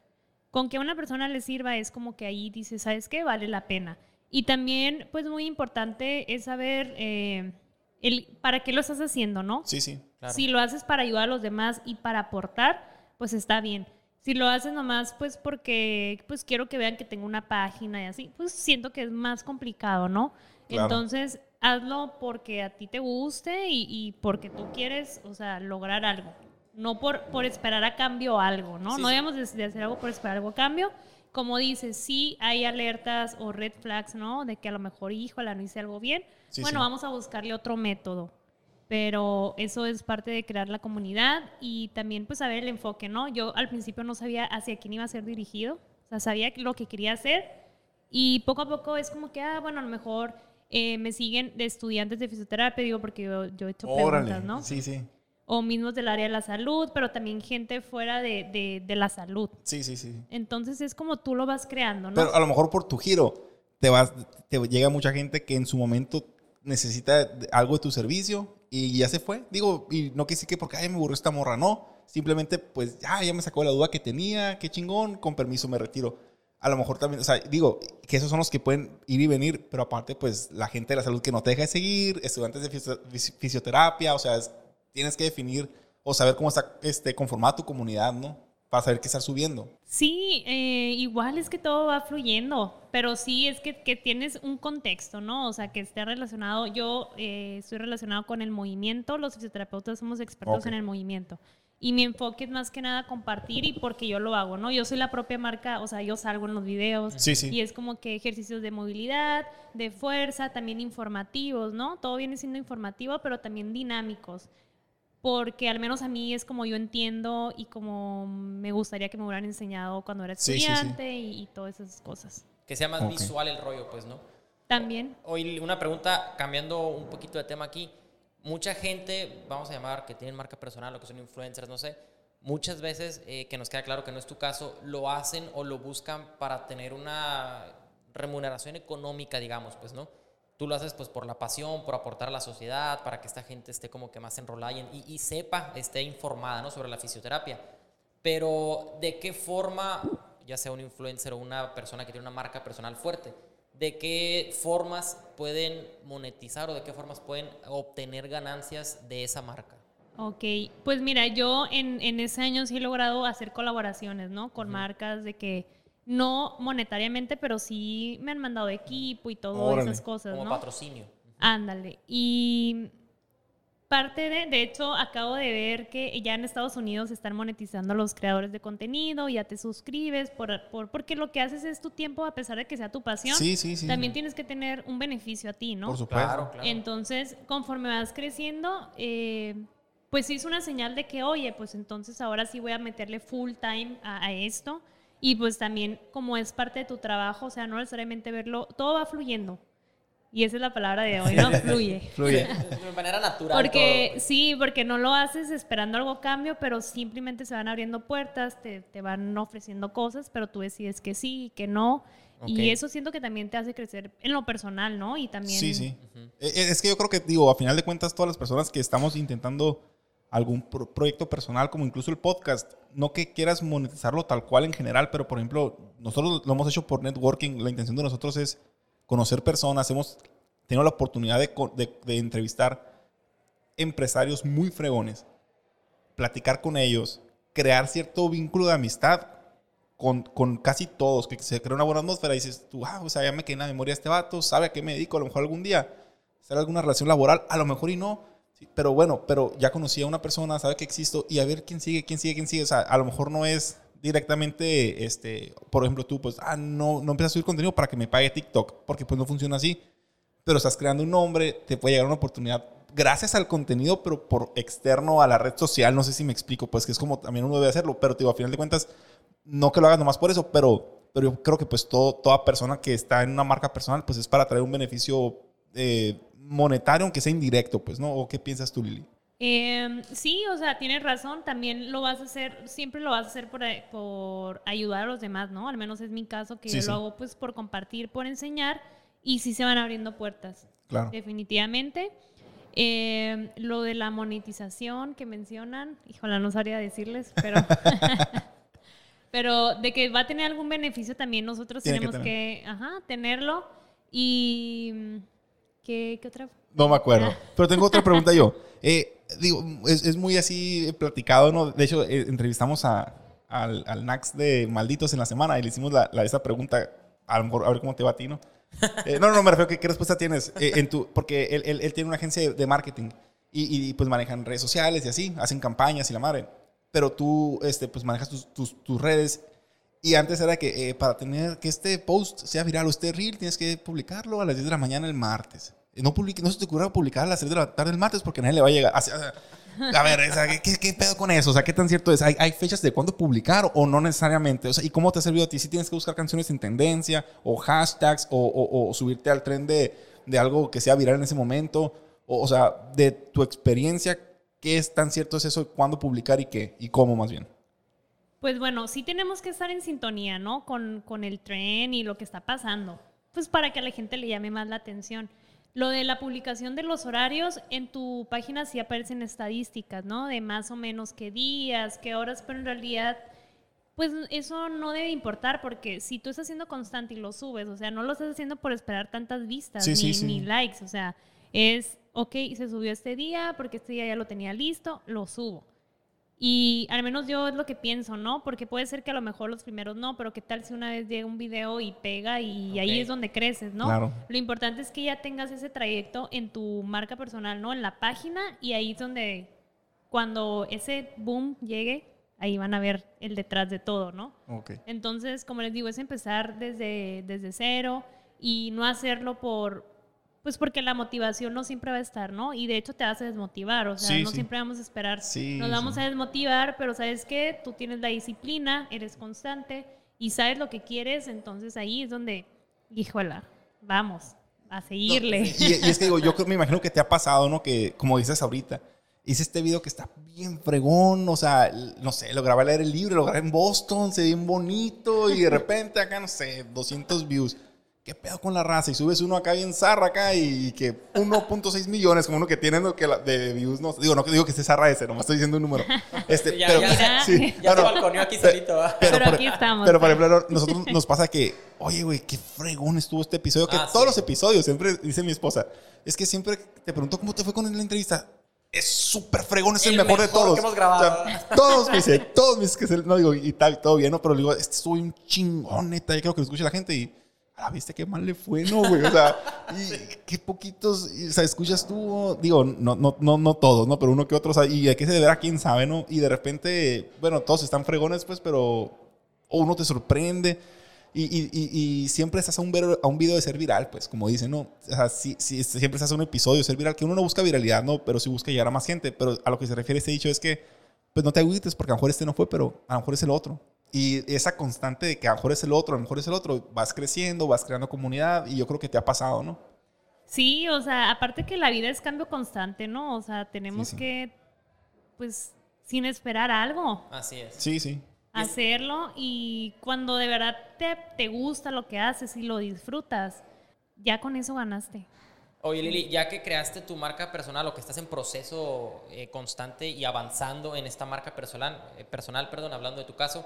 Con que a una persona le sirva es como que ahí dices, ¿sabes qué? Vale la pena. Y también, pues muy importante es saber eh, el, para qué lo estás haciendo, ¿no? Sí, sí. Claro. Si lo haces para ayudar a los demás y para aportar, pues está bien. Si lo haces nomás, pues porque pues quiero que vean que tengo una página y así, pues siento que es más complicado, ¿no? Claro. Entonces, hazlo porque a ti te guste y, y porque tú quieres, o sea, lograr algo. No por, por esperar a cambio algo, ¿no? Sí, no de, de hacer algo por esperar algo a cambio. Como dices, sí hay alertas o red flags, ¿no? De que a lo mejor, híjole, no hice algo bien. Sí, bueno, sí. vamos a buscarle otro método. Pero eso es parte de crear la comunidad y también pues saber el enfoque, ¿no? Yo al principio no sabía hacia quién iba a ser dirigido, o sea, sabía lo que quería hacer y poco a poco es como que, ah, bueno, a lo mejor eh, me siguen de estudiantes de fisioterapia, digo, porque yo, yo he hecho Órale. preguntas, ¿no? Sí, sí. O mismos del área de la salud, pero también gente fuera de, de, de la salud. Sí, sí, sí. Entonces es como tú lo vas creando, ¿no? Pero a lo mejor por tu giro te vas, te llega mucha gente que en su momento necesita algo de tu servicio y ya se fue. Digo, y no que sí que porque ay, me aburrió esta morra, no. Simplemente, pues, ya, ya me sacó la duda que tenía, qué chingón, con permiso me retiro. A lo mejor también, o sea, digo, que esos son los que pueden ir y venir, pero aparte, pues, la gente de la salud que no te deja de seguir, estudiantes de fisio- fisi- fisioterapia, o sea, es- tienes que definir o saber cómo está este, conformada tu comunidad, ¿no? Para saber qué estar subiendo. Sí, eh, igual es que todo va fluyendo, pero sí es que, que tienes un contexto, ¿no? O sea, que esté relacionado. Yo eh, estoy relacionado con el movimiento, los fisioterapeutas somos expertos Ok. en el movimiento. Y mi enfoque es más que nada compartir y porque yo lo hago, ¿no? Yo soy la propia marca, o sea, yo salgo en los videos. Sí, sí. Y es como que ejercicios de movilidad, de fuerza, también informativos, ¿no? Todo viene siendo informativo, pero también dinámicos. Porque al menos a mí es como yo entiendo y como me gustaría que me hubieran enseñado cuando era Sí, sí, sí. estudiante Y, y todas esas cosas. Que sea más Ok. visual el rollo, pues, ¿no? También. Hoy una pregunta, cambiando un poquito de tema aquí. Mucha gente, vamos a llamar, que tienen marca personal o que son influencers, no sé, muchas veces, eh, que nos queda claro que no es tu caso, lo hacen o lo buscan para tener una remuneración económica, digamos, pues, ¿no? Tú lo haces pues por la pasión, por aportar a la sociedad, para que esta gente esté como que más enrolada y, y- sepa, esté informada, ¿no? Sobre la fisioterapia. Pero, ¿de qué forma, ya sea un influencer o una persona que tiene una marca personal fuerte, de qué formas pueden monetizar o de qué formas pueden obtener ganancias de esa marca? Ok, pues mira, yo en, en ese año sí he logrado hacer colaboraciones, ¿no? Con marcas de que no monetariamente, pero sí me han mandado equipo y todas esas cosas, Como ¿no? patrocinio. Ándale. Y parte de, de hecho, acabo de ver que ya en Estados Unidos están monetizando a los creadores de contenido, ya te suscribes, por, por- porque lo que haces es tu tiempo, a pesar de que sea tu pasión, Sí, sí, sí. también tienes que tener un beneficio a ti, ¿no? Por supuesto. Claro, claro. Entonces, conforme vas creciendo, eh, pues sí es una señal de que, oye, pues entonces ahora sí voy a meterle full time a, a esto. Y pues también como es parte de tu trabajo, o sea, no necesariamente verlo, todo va fluyendo. Y esa es la palabra de hoy, ¿no? Fluye. Fluye. De manera natural. Porque todo, pues. sí, porque no lo haces esperando algo cambio, pero simplemente se van abriendo puertas, te, te van ofreciendo cosas, pero tú decides que sí y que no. Y eso siento que también te hace crecer en lo personal, ¿no? Y también... Sí, sí. Eh, eh, Es que yo creo que, digo, a final de cuentas, todas las personas que estamos intentando algún pro- proyecto personal, como incluso el podcast, no que quieras monetizarlo tal cual en general, pero por ejemplo, nosotros lo hemos hecho por networking. La intención de nosotros es conocer personas. Hemos tenido la oportunidad de, entrevistar empresarios muy fregones, platicar con ellos, crear cierto vínculo de amistad con, con casi todos, que se crea una buena atmósfera y dices, tú, ah, o sea, ya me quedé en la memoria este vato, sabe a qué me dedico, a lo mejor algún día hacer alguna relación laboral, a lo mejor y no, sí, pero bueno, pero ya conocí a una persona, sabe que existo y a ver quién sigue, quién sigue, quién sigue, o sea, a lo mejor no es directamente, este, por ejemplo, tú, pues, ah, no, no empiezas a subir contenido para que me pague TikTok, porque pues no funciona así, pero estás creando un nombre, te puede llegar una oportunidad gracias al contenido, pero por externo a la red social, no sé si me explico, pues que es como también uno debe hacerlo, pero te digo, a final de cuentas, no que lo hagas nomás por eso, pero, pero yo creo que pues todo, toda persona que está en una marca personal, pues es para traer un beneficio eh, monetario, aunque sea indirecto, pues, ¿no? ¿O qué piensas tú, Lili? Eh, sí, o sea, tienes razón, también lo vas a hacer, siempre lo vas a hacer por, por ayudar a los demás, ¿no? Al menos es mi caso, que Sí, yo sí. lo hago pues por compartir, por enseñar, y sí se van abriendo puertas, Claro. definitivamente. Eh, lo de la monetización que mencionan, híjole, no sabría decirles, pero... pero de que va a tener algún beneficio también nosotros Tiene que tenemos que, ajá, tenerlo. Y... ¿Qué, qué otra? No me acuerdo. Pero tengo otra pregunta yo. Eh, digo, es, es muy así platicado, ¿no? De hecho, eh, entrevistamos a, al, al Nax de Malditos en la semana y le hicimos la, la- esa pregunta, a lo mejor a ver cómo te va a ti, ¿no? Eh, no, no, me refiero a que qué respuesta tienes eh, en tu, porque él, él- él tiene una agencia de marketing y, y, pues manejan redes sociales y así, hacen campañas y la madre. Pero tú, este, pues manejas tus, tus, tus redes y antes era que eh, para tener que este post sea viral o este reel tienes que publicarlo a las 10 de la mañana el martes. Eh, No, publique, no se te ocurra publicar a las 3 de la tarde el martes porque nadie le va a llegar. A ver, ¿qué, pedo con eso? O sea, ¿qué tan cierto es? ¿Hay, fechas de cuándo publicar o no necesariamente? O sea, ¿y cómo te ha servido a ti? Si tienes que buscar canciones en tendencia o hashtags o subirte al tren de, de algo que sea viral en ese momento. O, o sea, de tu experiencia, ¿qué es tan cierto es eso? ¿Cuándo publicar y qué? ¿Y cómo más bien? Pues bueno, sí tenemos que estar en sintonía, ¿no? Con, con el tren y lo que está pasando. Pues para que a la gente le llame más la atención. Lo de la publicación de los horarios, en tu página sí aparecen estadísticas, ¿no? De más o menos qué días, qué horas, pero en realidad, pues eso no debe importar porque si tú estás siendo constante y lo subes, o sea, no lo estás haciendo por esperar tantas vistas Sí, ni, sí, sí. ni likes, o sea, es, ok, se subió este día porque este día ya lo tenía listo, lo subo. Y al menos yo es lo que pienso, ¿no? Porque puede ser que a lo mejor los primeros no, pero qué tal si una vez llega un video y pega y ahí es donde creces, ¿no? Claro. Lo importante es que ya tengas ese trayecto en tu marca personal, ¿no? En la página y ahí es donde cuando ese boom llegue, ahí van a ver el detrás de todo, ¿no? Ok. Entonces, como les digo, es empezar desde, desde cero y no hacerlo por, pues porque la motivación no siempre va a estar, ¿no? Y de hecho te hace desmotivar, o sea, Sí, no sí. siempre vamos a esperar, Sí, nos vamos a desmotivar, pero sabes que tú tienes la disciplina, eres constante y sabes lo que quieres, entonces ahí es donde, híjola, vamos a seguirle. Y, y es que digo, yo me imagino que te ha pasado, ¿no? Que, como dices ahorita, hice este video que está bien fregón, o sea, no sé, lo grabé al aire libre, lo grabé en Boston, se ve bien bonito y de repente acá, no sé, 200 views. ¿Qué pedo con la raza? Y subes uno acá bien zarra acá y que 1.6 millones, como uno que tiene ¿no? que la- de views, no digo, no digo que esté zarra ese, nomás estoy diciendo un número. Este, Ya, pero, ya. sí, Ya se no, no, balconeó aquí solito. Pero por- aquí estamos, Pero, por pues. ejemplo, nosotros nos pasa que, oye, güey, qué fregón estuvo este episodio. Que Ah, todos sí. los episodios, siempre dice mi esposa, es que siempre te pregunto cómo te fue con la entrevista. Es súper fregón, es el, El mejor, de mejor todos. que hemos grabado. O sea, todos me dicen, todos me dicen que es el, no digo, y tal, todo bien, ¿no? Pero digo, este estuvo un chingón, neta. Yo creo que lo escuche la gente y, ah, viste qué mal le fue, ¿no, güey? O sea, y qué poquitos, y, o sea, escuchas tú, digo, no, no, no, no todos, ¿no? Pero uno que otro, o sea, y hay que se deberá quién sabe, ¿no? Y de repente, bueno, todos están fregones, pues, pero uno te sorprende. Y, y- y- y siempre estás a un, ver- a un video de ser viral, pues, como dicen, ¿no? O sea, sí, sí, siempre estás a un episodio de ser viral, que uno no busca viralidad, ¿no? Pero sí busca llegar a más gente. Pero a lo que se refiere este dicho es que, pues, no te agüites porque a lo mejor este no fue, pero a lo mejor es el otro. Y esa constante de que a lo mejor es el otro, a lo mejor es el otro, vas creciendo, vas creando comunidad y yo creo que te ha pasado, ¿no? Sí, o sea, aparte que la vida es cambio constante, ¿no? O sea, tenemos Sí, sí. que, pues, sin esperar algo, Así es. Sí, sí. hacerlo y cuando de verdad te, te gusta lo que haces y lo disfrutas, ya con eso ganaste. Oye, Lili, ya que creaste tu marca personal o que estás en proceso eh, constante y avanzando en esta marca personal, eh, personal, perdón, hablando de tu caso,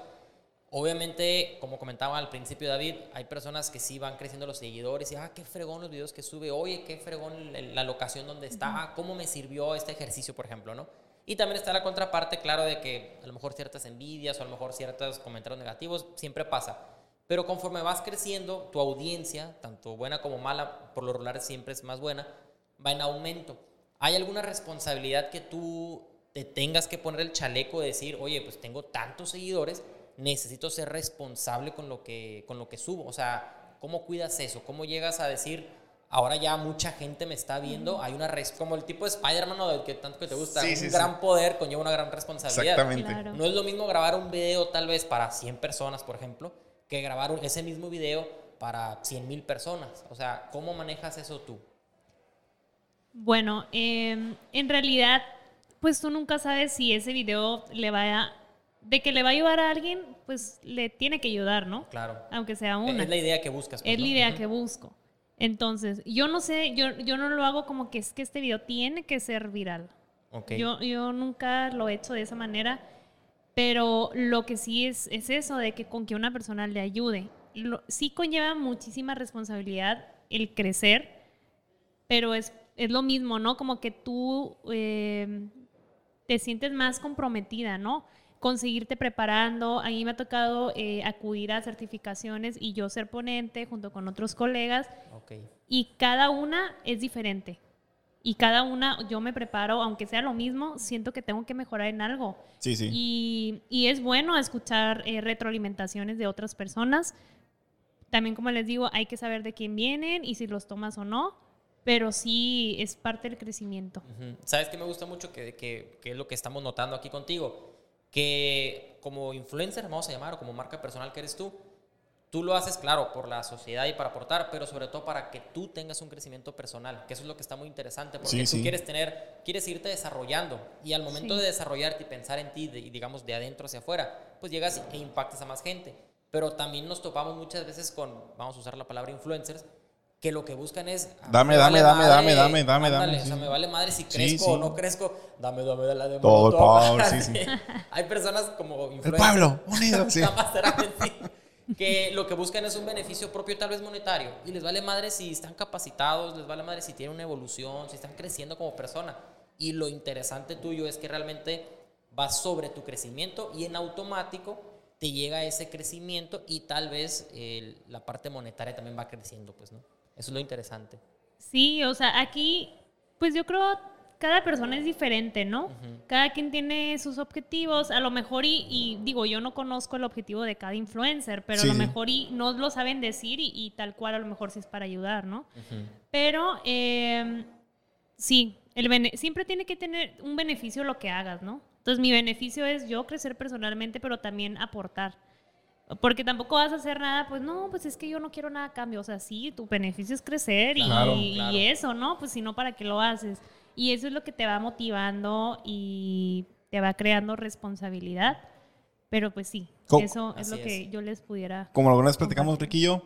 obviamente, como comentaba al principio David, hay personas que sí van creciendo los seguidores y, ah, qué fregón los videos que sube, oye, qué fregón la locación donde está, ah, cómo me sirvió este ejercicio, por ejemplo, ¿no? Y también está la contraparte, claro, de que a lo mejor ciertas envidias o a lo mejor ciertos comentarios negativos, siempre pasa. Pero conforme vas creciendo, tu audiencia, tanto buena como mala, por lo regular siempre es más buena, va en aumento. ¿Hay alguna responsabilidad que tú te tengas que poner el chaleco de decir, oye, pues tengo tantos seguidores, necesito ser responsable con lo que, con lo que subo? O sea, ¿cómo cuidas eso? ¿Cómo llegas a decir, ahora ya mucha gente me está viendo? Hay una res como el tipo de Spider-Man o del que tanto que te gusta, Sí, un sí, sí. gran poder conlleva una gran responsabilidad. Exactamente. Claro. No es lo mismo grabar un video tal vez para 100 personas, por ejemplo, que grabar un- ese mismo video para 100 mil personas. O sea, ¿cómo manejas eso tú? Bueno, eh, en realidad, pues tú nunca sabes si ese video le va a... De que le va a ayudar a alguien, pues le tiene que ayudar, ¿no? Claro. Aunque sea una. Es la idea que buscas. pues, Es la idea que busco. Entonces, yo no sé, yo, yo no lo hago como que es que este video tiene que ser viral. Ok. Yo, yo nunca lo he hecho de esa manera, pero lo que sí es, es eso, de que con que una persona le ayude. Lo- sí conlleva muchísima responsabilidad el crecer, pero es, es lo mismo, ¿no? Como que tú eh, te sientes más comprometida, ¿no? Conseguirte preparando. A mí me ha tocado eh, acudir a certificaciones y yo ser ponente junto con otros colegas y cada una es diferente. Y cada una yo me preparo, aunque sea lo mismo, siento que tengo que mejorar en algo. Sí, sí. Y, y es bueno escuchar eh, retroalimentaciones de otras personas. También, como les digo, hay que saber de quién vienen y si los tomas o no, pero sí es parte del crecimiento. ¿Sabes qué me gusta mucho? Que, que, que es lo que estamos notando aquí contigo. Que como influencer, vamos a llamar, o como marca personal que eres tú, tú lo haces, claro, por la sociedad y para aportar, pero sobre todo para que tú tengas un crecimiento personal, que eso es lo que está muy interesante, porque Sí, tú sí. quieres tener, quieres irte desarrollando, y al momento Sí. de desarrollarte y pensar en ti, de- digamos, de adentro hacia afuera, pues llegas e impactas a más gente. Pero también nos topamos muchas veces con, vamos a usar la palabra influencers, que lo que buscan es... Dame, me dame, dame, dame, dame, dame, dame, O sea, me vale madre si crezco o no crezco, dame, dame de la de Todo el power, sí, sí. Hay personas como El pueblo, unido. Sí. que lo que buscan es un beneficio propio, tal vez monetario, y les vale madre si están capacitados, les vale madre si tienen una evolución, si están creciendo como persona. Y lo interesante tuyo es que realmente vas sobre tu crecimiento y en automático te llega ese crecimiento y tal vez el- la parte monetaria también va creciendo, pues, ¿no? Eso es lo interesante. Sí, o sea, aquí, pues yo creo cada persona es diferente, ¿no? Cada quien tiene sus objetivos, a lo mejor y, y digo, yo no conozco el objetivo de cada influencer, pero Sí, a lo mejor y no lo saben decir y, y tal cual a lo mejor sí es para ayudar, ¿no? Pero eh, sí, el bene- siempre tiene que tener un beneficio lo que hagas, ¿no? Entonces mi beneficio es yo crecer personalmente, pero también aportar. Porque tampoco vas a hacer nada, pues no, pues es que yo no quiero nada a cambio. O sea, sí, tu beneficio es crecer y, Claro. y Claro. eso, ¿no? Pues si no, ¿para qué lo haces? Y eso es lo que te va motivando y te va creando responsabilidad. Pero pues sí, Co- eso es lo que es. yo les pudiera... Como alguna vez platicamos, Ricky y yo,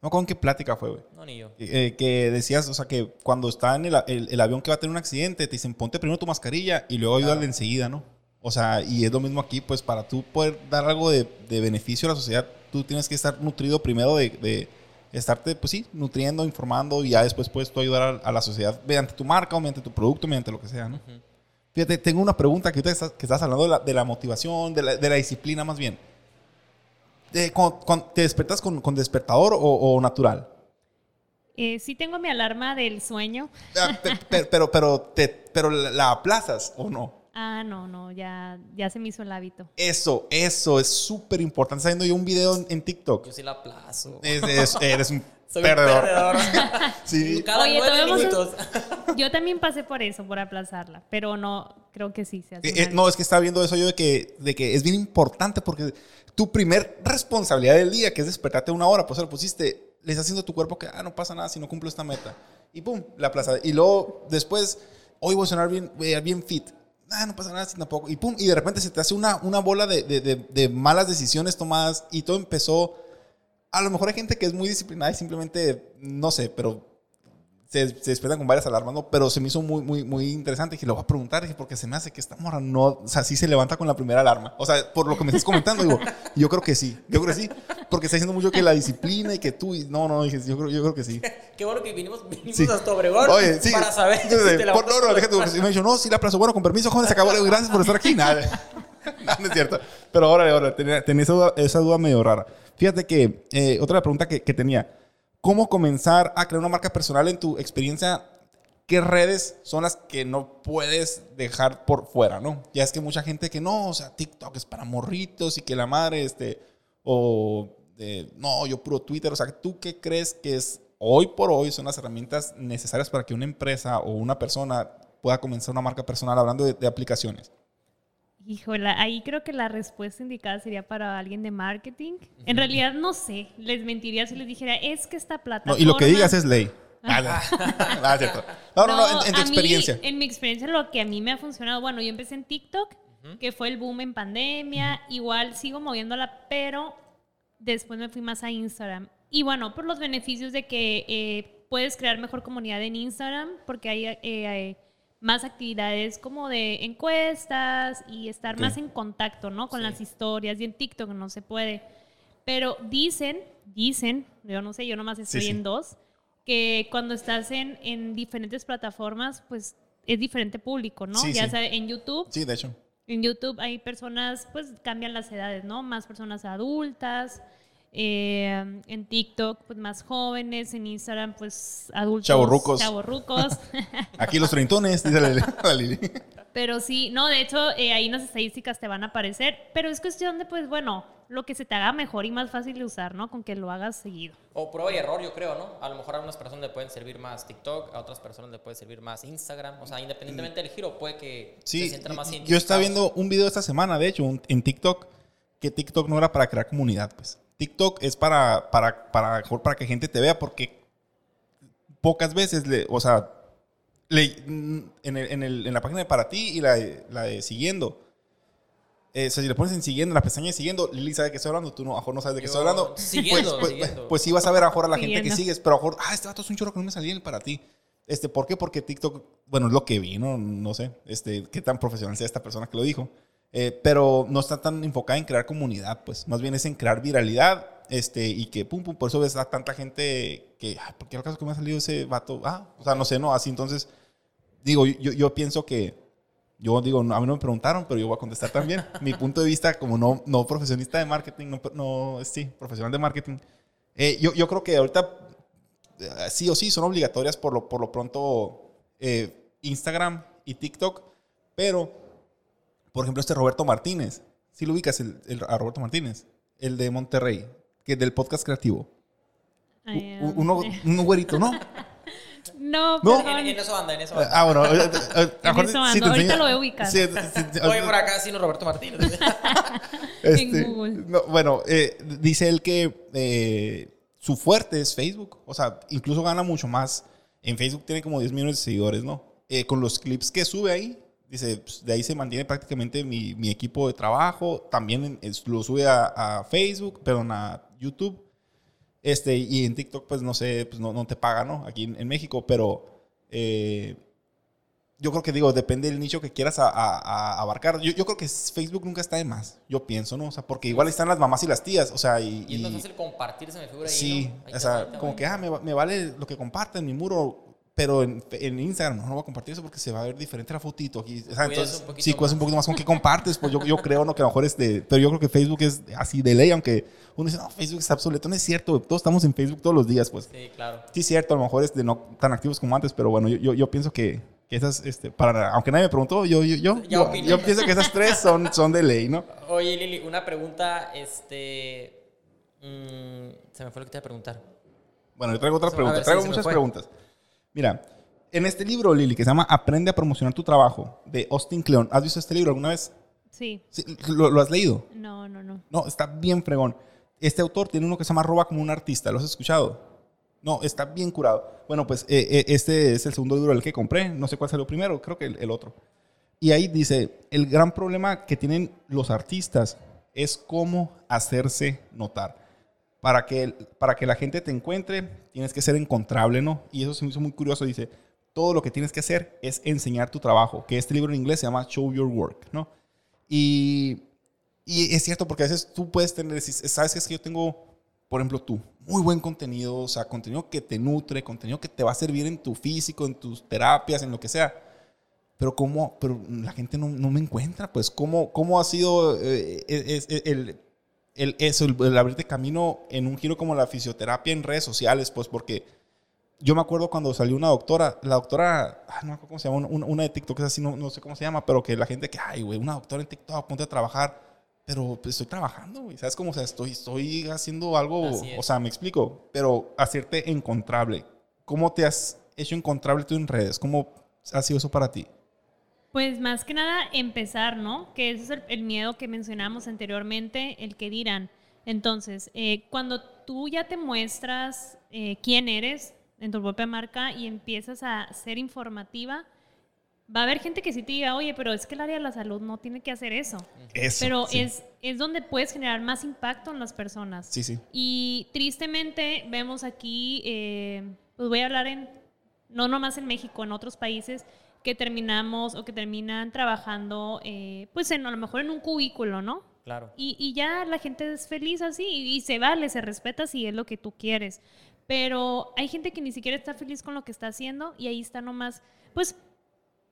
no con qué plática fue, güey. No, ni yo. Eh, que decías, o sea, que cuando está en el, el- el avión que va a tener un accidente, te dicen ponte primero tu mascarilla y luego ayúdale enseguida, ¿no? O sea, y es lo mismo aquí, pues para tú poder dar algo de, de beneficio a la sociedad, tú tienes que estar nutrido primero de, de estarte, pues sí, nutriendo, informando y ya después puedes tú ayudar a, a la sociedad mediante tu marca o mediante tu producto, mediante lo que sea, ¿no? Fíjate, tengo una pregunta que ahorita estás, que estás hablando de la, de la motivación, de la, de la disciplina más bien. ¿Te despertas con, con despertador o, o natural? Eh, sí tengo mi alarma del sueño. Ah, pe- pe- pero, pero, te, pero la la aplazas o no. Ah, no, no, ya, ya se me hizo el hábito. Eso, eso es súper importante. Está viendo yo un video en, en TikTok. Yo sí la aplazo. Es- es- eres un Soy un perdedor. perdedor. Sí. Cada Oye, minutos. Yo también pasé por eso, por aplazarla, pero no, creo que sí se hace. Eh, eh, no, es que estaba viendo eso yo de que, de que es bien importante porque tu primer responsabilidad del día, que es despertarte una hora, pues lo pusiste, le estás haciendo a tu cuerpo que, ah, no pasa nada si no cumplo esta meta. Y pum, la aplaza. Y luego, después, hoy voy a sonar bien, bien fit. Ah, no pasa nada tampoco. Y pum, y de repente se te hace una, una bola de, de- de- de malas decisiones tomadas y todo empezó. A lo mejor hay gente que es muy disciplinada y simplemente, no sé, pero se, se despiertan con varias alarmas, ¿no? Pero se me hizo muy, muy, muy interesante. Dije, lo voy a preguntar, dije, porque se me hace que esta morra no, o sea, sí se levanta con la primera alarma. O sea, por lo que me estás comentando, digo, yo creo que sí, yo creo que sí, porque está diciendo mucho que la disciplina y que tú, y no, no, dije, yo creo, yo creo que sí. Qué bueno que vinimos, vinimos Sí. hasta Obregón Oye, sí. para saber si te por, levantas no, no, déjate, me dijo, no, sí la aplazo. Bueno, con permiso, joven, se acabó. Gracias por estar aquí. Nada, no, no es cierto. Pero ahora, ahora, tenía, tenía esa, duda, esa duda medio rara. Fíjate que, eh, otra pregunta que, que tenía, ¿cómo comenzar a crear una marca personal en tu experiencia? ¿Qué redes son las que no puedes dejar por fuera, no? Ya es que mucha gente que no, o sea, TikTok es para morritos y que la madre, este, o no, yo puro Twitter, o sea, ¿tú qué crees que es hoy por hoy son las herramientas necesarias para que una empresa o una persona pueda comenzar una marca personal hablando de, de aplicaciones? Híjole, ahí creo que la respuesta indicada sería para alguien de marketing. En realidad no sé, les mentiría si les dijera, es que esta No, plataforma... y lo que digas es ley. Ah, no. Ah, cierto. No, no, no, en, en tu mí, experiencia. en mi experiencia, lo que a mí me ha funcionado, bueno, yo empecé en TikTok, que fue el boom en pandemia, igual sigo moviéndola, pero después me fui más a Instagram. Y bueno, por los beneficios de que eh, puedes crear mejor comunidad en Instagram, porque hay, eh, hay más actividades como de encuestas y estar más en contacto, ¿no? Con Sí. las historias y en TikTok no se puede. Pero dicen, dicen, yo no sé, yo nomás estoy sí. en dos, que cuando estás en, en diferentes plataformas, pues es diferente público, ¿no? Ya sea en YouTube, Sí, de hecho. En YouTube hay personas, pues cambian las edades, ¿no? Más personas adultas. Eh, en TikTok, pues más jóvenes. En Instagram, pues adultos. Chavorrucos. chavorrucos. Aquí los treintones, dice la, Lili. Pero sí, no, de hecho, eh, ahí las estadísticas te van a aparecer. Pero es cuestión de, pues bueno, lo que se te haga mejor y más fácil de usar, ¿no? Con que lo hagas seguido. O prueba y error, yo creo, ¿no? A lo mejor a unas personas le pueden servir más TikTok, a otras personas le puede servir más Instagram. O sea, independientemente del giro, puede que se Sí, sientan más yo estaba viendo un video esta semana, de hecho, un- en TikTok, que TikTok no era para crear comunidad, pues. TikTok es para, para, para, mejor para que gente te vea, porque pocas veces, le, o sea, le- en, el- en, el- en la página de para ti y la de, la de siguiendo, eh, o sea, si le pones en siguiendo, en la pestaña de siguiendo, Lili sabe de qué estoy hablando, tú no, a no sabes de qué Yo- estoy hablando. siguiendo, pues, pues, siguiendo. pues sí vas a ver a a la gente que sigues, pero a ah, este vato es un chorro que no me salía en el para ti. Este, ¿Por qué? Porque TikTok, bueno, es lo que vi, no, no sé este, qué tan profesional sea esta persona que lo dijo. Eh, pero no está tan enfocada en crear comunidad, pues más bien es en crear viralidad este, y que pum, pum, por eso ves a tanta gente que, ah, ¿por qué acaso que me ha salido ese vato? Ah, o sea, no sé, no, así entonces, digo, yo, yo pienso que, yo digo, a mí no me preguntaron, pero yo voy a contestar también. Mi punto de vista como no, no profesionista de marketing, no, no sí, profesional de marketing, eh, yo, yo creo que ahorita eh, sí o sí son obligatorias por lo, por lo pronto eh, Instagram y TikTok, pero, por ejemplo, este Roberto Martínez, si lo ubicas el, el- a Roberto Martínez, el de Monterrey, que es del podcast creativo. U- uno, un güerito, ¿no? No, No. En, en eso anda, en eso anda. Ah, bueno. eh, eh, mejor eso sí te ahorita lo voy a ubicar. sí, sí, sí, Oye, por acá, sí, no, Roberto Martínez. Este, En Google. no, bueno, eh, dice él que eh, su fuerte es Facebook. O sea, incluso gana mucho más. En Facebook tiene como 10 millones de seguidores, ¿no? Eh, con los clips que sube ahí, dice, pues, de ahí se mantiene prácticamente mi, mi equipo de trabajo. También es- lo sube a, a Facebook, perdón, a YouTube. Este, y en TikTok, pues no sé, pues no, no te paga, ¿no? Aquí en, en México, pero eh, yo creo que digo, depende del nicho que quieras a- a- a abarcar. Yo, yo creo que Facebook nunca está de más, yo pienso, ¿no? O sea, porque igual están las mamás y las tías, o sea, y... Y es más fácil compartir, se me figura ahí, sí, ¿no? Ahí o sea, ahí como que, ah, me, me vale lo que comparten en mi muro, pero en, en Instagram no, no voy a compartir eso porque se va a ver diferente la fotito aquí. O sea, entonces, un poquito sí, cuidas un más. poquito más con qué compartes, pues yo, yo creo, ¿no? Que a lo mejor este, pero yo creo que Facebook es así de ley, aunque uno dice, no, Facebook está obsoleto, no es cierto, todos estamos en Facebook todos los días, pues. Sí, claro. Sí, es cierto, a lo mejor es de no tan activos como antes, pero bueno, yo, yo, yo pienso que, que esas, este, para, aunque nadie me preguntó, yo, yo, yo, yo, pienso que esas tres son, son de ley, ¿no? Oye, Lili, una pregunta, este... mm, se me fue lo que te iba a preguntar. Bueno, yo traigo otra pregunta, traigo muchas preguntas. Mira, en este libro, Lili, que se llama Aprende a promocionar tu trabajo, de Austin Kleon, ¿has visto este libro alguna vez? Sí. Sí, ¿Lo, lo has leído? No, no, no. No, está bien fregón. Este autor tiene uno que se llama Roba como un artista, ¿lo has escuchado? No, está bien curado. Bueno, pues eh, eh, este es el segundo libro del que compré, no sé cuál salió primero, creo que el, el otro. Y ahí dice, el gran problema que tienen los artistas es cómo hacerse notar. Para que, para que la gente te encuentre, tienes que ser encontrable, ¿no? Y eso se me hizo muy curioso, dice, todo lo que tienes que hacer es enseñar tu trabajo, que este libro en inglés se llama Show Your Work, ¿no? Y, y es cierto, porque a veces tú puedes tener, sabes que es que yo tengo, por ejemplo, tú, muy buen contenido, o sea, contenido que te nutre, contenido que te va a servir en tu físico, en tus terapias, en lo que sea. Pero cómo, pero la gente no, no me encuentra, pues, ¿cómo, cómo ha sido eh, es- es- el, el, eso, el, el abrirte camino en un giro como la fisioterapia en redes sociales, pues, porque yo me acuerdo cuando salió una doctora, la doctora, ah, no me acuerdo cómo se llama, una, una de TikTok, es así, no, no sé cómo se llama, pero que la gente que, ay, güey, una doctora en TikTok, ponte a trabajar, pero pues estoy trabajando, güey, ¿sabes cómo? O sea, estoy, estoy haciendo algo, o sea, me explico, pero hacerte encontrable. ¿Cómo te has hecho encontrable tú en redes? ¿Cómo ha sido eso para ti? Pues más que nada empezar, ¿no? Que ese es el, el miedo que mencionamos anteriormente, el que dirán. Entonces, eh, cuando tú ya te muestras eh, quién eres en tu propia marca y empiezas a ser informativa, va a haber gente que sí te diga, oye, pero es que el área de la salud no tiene que hacer eso. Eso. Pero sí. es, es donde puedes generar más impacto en las personas. Sí, sí. Y tristemente vemos aquí, eh, pues voy a hablar en, no nomás en México, en otros países, que terminamos o que terminan trabajando, eh, pues en, a lo mejor en un cubículo, ¿no? Claro. Y, y ya la gente es feliz así y, y se vale, se respeta si es lo que tú quieres. Pero hay gente que ni siquiera está feliz con lo que está haciendo y ahí está nomás, pues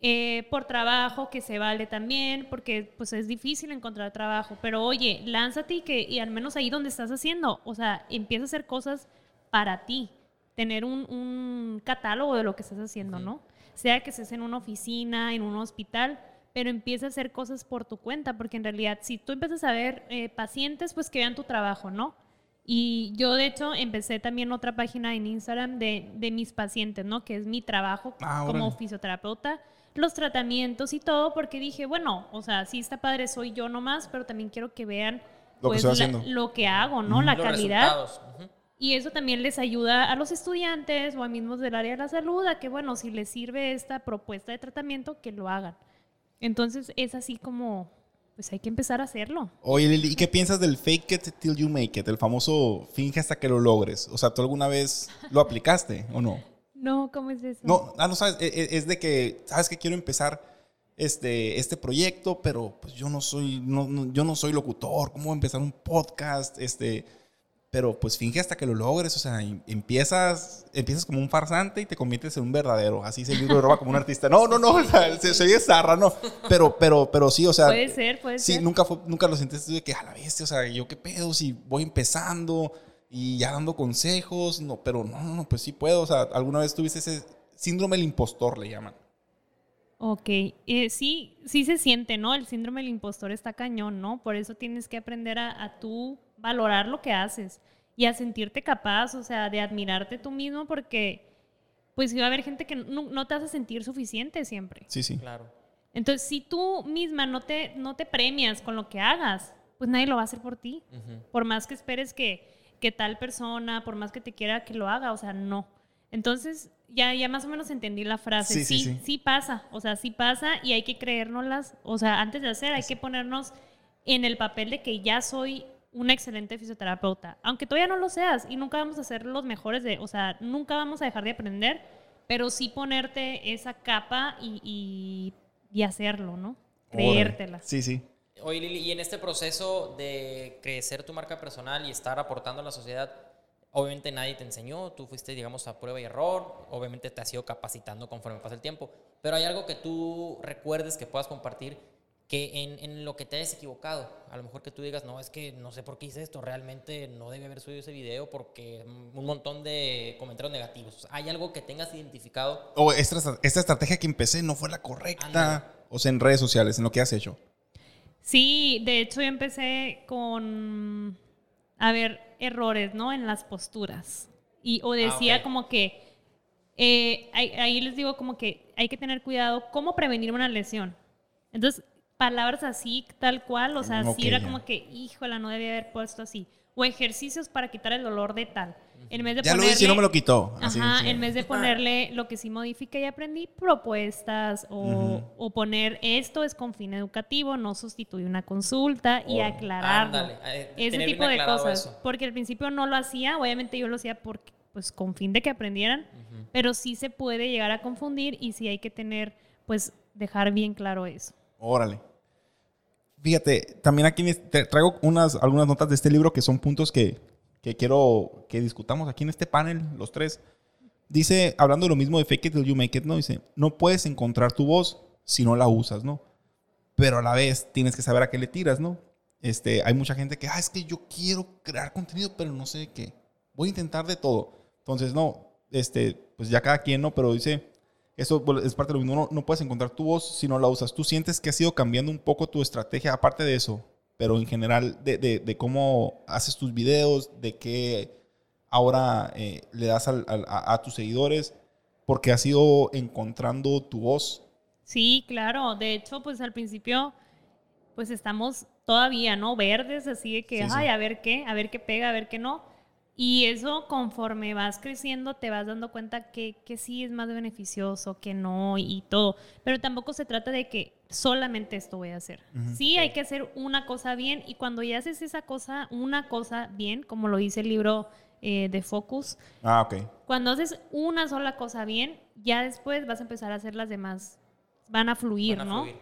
eh, por trabajo, que se vale también, porque pues es difícil encontrar trabajo. Pero oye, lánzate y, que, y al menos ahí donde estás haciendo, o sea, empieza a hacer cosas para ti, tener un, un catálogo de lo que estás haciendo, ¿no? Sea que estés en una oficina, en un hospital, pero empieza a hacer cosas por tu cuenta, porque en realidad si tú empiezas a ver eh, pacientes, pues que vean tu trabajo, ¿no? Y yo de hecho empecé también otra página en Instagram de, de mis pacientes, ¿no? Que es mi trabajo Ah, como órale. fisioterapeuta, los tratamientos y todo, porque dije, bueno, o sea, sí está padre, soy yo nomás, pero también quiero que vean Lo que pues, estoy la- haciendo. lo que hago, ¿no? La Los calidad. resultados. Ujú. Y eso también les ayuda a los estudiantes o a mismos del área de la salud a que, bueno, si les sirve esta propuesta de tratamiento, que lo hagan. Entonces es así como, pues hay que empezar a hacerlo. Oye, Lili, ¿y qué piensas del fake it till you make it? El famoso finge hasta que lo logres. O sea, ¿tú alguna vez lo aplicaste o no? No, ¿cómo es eso? No, ah, no sabes, e- e- es de que, sabes que quiero empezar este, este proyecto, pero pues yo no soy, no, no- yo no soy locutor, ¿cómo voy a empezar un podcast? Este, pero pues finge hasta que lo logres, o sea, em- empiezas, empiezas como un farsante y te conviertes en un verdadero, así se libro de roba como un artista. No, no, no, o sea, se, se oye zarra, no, pero, pero, pero sí, o sea, Puede ser, puede Sí, ser. nunca, fue, nunca lo sentiste de que a la bestia, o sea, yo qué pedo, si voy empezando y ya dando consejos, no, pero no, no, no, pues sí puedo, o sea, alguna vez tuviste ese síndrome del impostor, le llaman. Ok, eh, sí, sí se siente, ¿no? El síndrome del impostor está cañón, ¿no? Por eso tienes que aprender a, a tú valorar lo que haces y a sentirte capaz, o sea, de admirarte tú mismo porque pues va a haber gente que no, no te hace sentir suficiente siempre. Sí, sí. Claro. Entonces, si tú misma no te, no te premias con lo que hagas, pues nadie lo va a hacer por ti. Por más que esperes que, que tal persona, por más que te quiera que lo haga, o sea, no. Entonces, ya, ya más o menos entendí la frase. Sí, Sí, sí, sí, sí. sí pasa, o sea, sí pasa y hay que creérnoslas. O sea, antes de hacer, hay que ponernos en el papel de que ya soy una excelente fisioterapeuta. Aunque todavía no lo seas y nunca vamos a ser los mejores de, o sea, nunca vamos a dejar de aprender, pero sí ponerte esa capa y, y, y hacerlo, ¿no? Creértela. Sí, sí. Oye, Lili, y en este proceso de crecer tu marca personal y estar aportando a la sociedad, obviamente nadie te enseñó, tú fuiste, digamos, a prueba y error, obviamente te has ido capacitando conforme pasa el tiempo, pero hay algo que tú recuerdes que puedas compartir que en, en lo que te hayas equivocado, a lo mejor que tú digas, no, es que no sé por qué hice esto, realmente no debe haber subido ese video porque un montón de comentarios negativos. ¿Hay algo que tengas identificado? O esta, esta estrategia que empecé no fue la correcta. O sea, en redes sociales, en lo que has hecho. Sí, de hecho yo empecé con, a ver, errores, ¿no? En las posturas. Y, o decía ok. como que, eh, ahí, ahí les digo como que hay que tener cuidado cómo prevenir una lesión. Entonces, palabras así, tal cual, o sea, Ok, sí era ya. como que, híjola, no debía haber puesto así. O ejercicios para quitar el dolor de tal. En vez de Ya lo ponerle, hice y no me lo quitó. Así, Ajá, sí. en vez de ponerle lo que sí modifique y aprendí, propuestas o, o poner esto es con fin educativo, no sustituye una consulta y Oh. aclararlo. Ándale, Ese tipo de cosas. eso. Porque al principio no lo hacía, obviamente yo lo hacía porque, pues con fin de que aprendieran, pero sí se puede llegar a confundir y sí hay que tener, pues dejar bien claro eso. Órale. Fíjate, también aquí te traigo unas, algunas notas de este libro que son puntos que, que quiero que discutamos aquí en este panel, los tres. Dice, hablando de lo mismo de fake it till you make it, ¿no? Dice, no puedes encontrar tu voz si no la usas, ¿no? Pero a la vez tienes que saber a qué le tiras, ¿no? Este, hay mucha gente que, ah, es que yo quiero crear contenido, pero no sé qué. Voy a intentar de todo. Entonces, no, este, pues ya cada quien, ¿no? Pero dice, eso es parte de lo mismo. No, no puedes encontrar tu voz si no la usas. Tú sientes que has ido cambiando un poco tu estrategia, aparte de eso, pero en general de, de- de cómo haces tus videos, de qué ahora eh, le das al- al- a, a tus seguidores, porque has ido encontrando tu voz. Sí, claro. De hecho, pues al principio, pues estamos todavía, ¿no? Verdes, así de que, Sí, sí. ay, a ver qué, a ver qué pega, a ver qué no. Y eso conforme vas creciendo te vas dando cuenta que, que sí es más beneficioso, que no y todo. Pero tampoco se trata de que solamente esto voy a hacer. Sí hay que hacer una cosa bien y cuando ya haces esa cosa, una cosa bien, como lo dice el libro eh, de Focus, Ah, ok. cuando haces una sola cosa bien, ya después vas a empezar a hacer las demás. Van a fluir, Van a ¿no? fluir.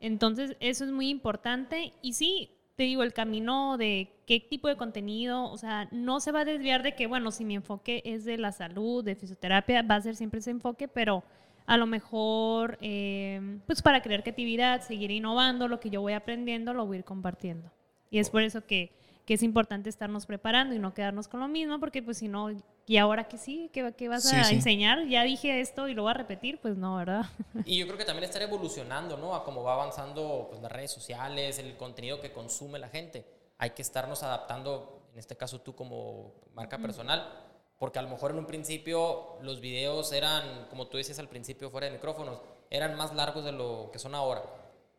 Entonces, eso es muy importante. Y sí, te digo, el camino de qué tipo de contenido, o sea, no se va a desviar de que, bueno, si mi enfoque es de la salud, de fisioterapia, va a ser siempre ese enfoque, pero a lo mejor, eh, pues para crear creatividad, seguir innovando, lo que yo voy aprendiendo lo voy a ir compartiendo. Y es por eso que, que es importante estarnos preparando y no quedarnos con lo mismo, porque pues si no, ¿y ahora que sí? ¿Qué, qué vas Sí, a sí. enseñar? Ya dije esto y lo voy a repetir, pues no, ¿verdad? Y yo creo que también estar evolucionando, ¿no? A cómo va avanzando pues, las redes sociales, el contenido que consume la gente. Hay que estarnos adaptando, en este caso tú como marca personal, porque a lo mejor en un principio los videos eran, como tú decías al principio fuera de micrófonos, eran más largos de lo que son ahora.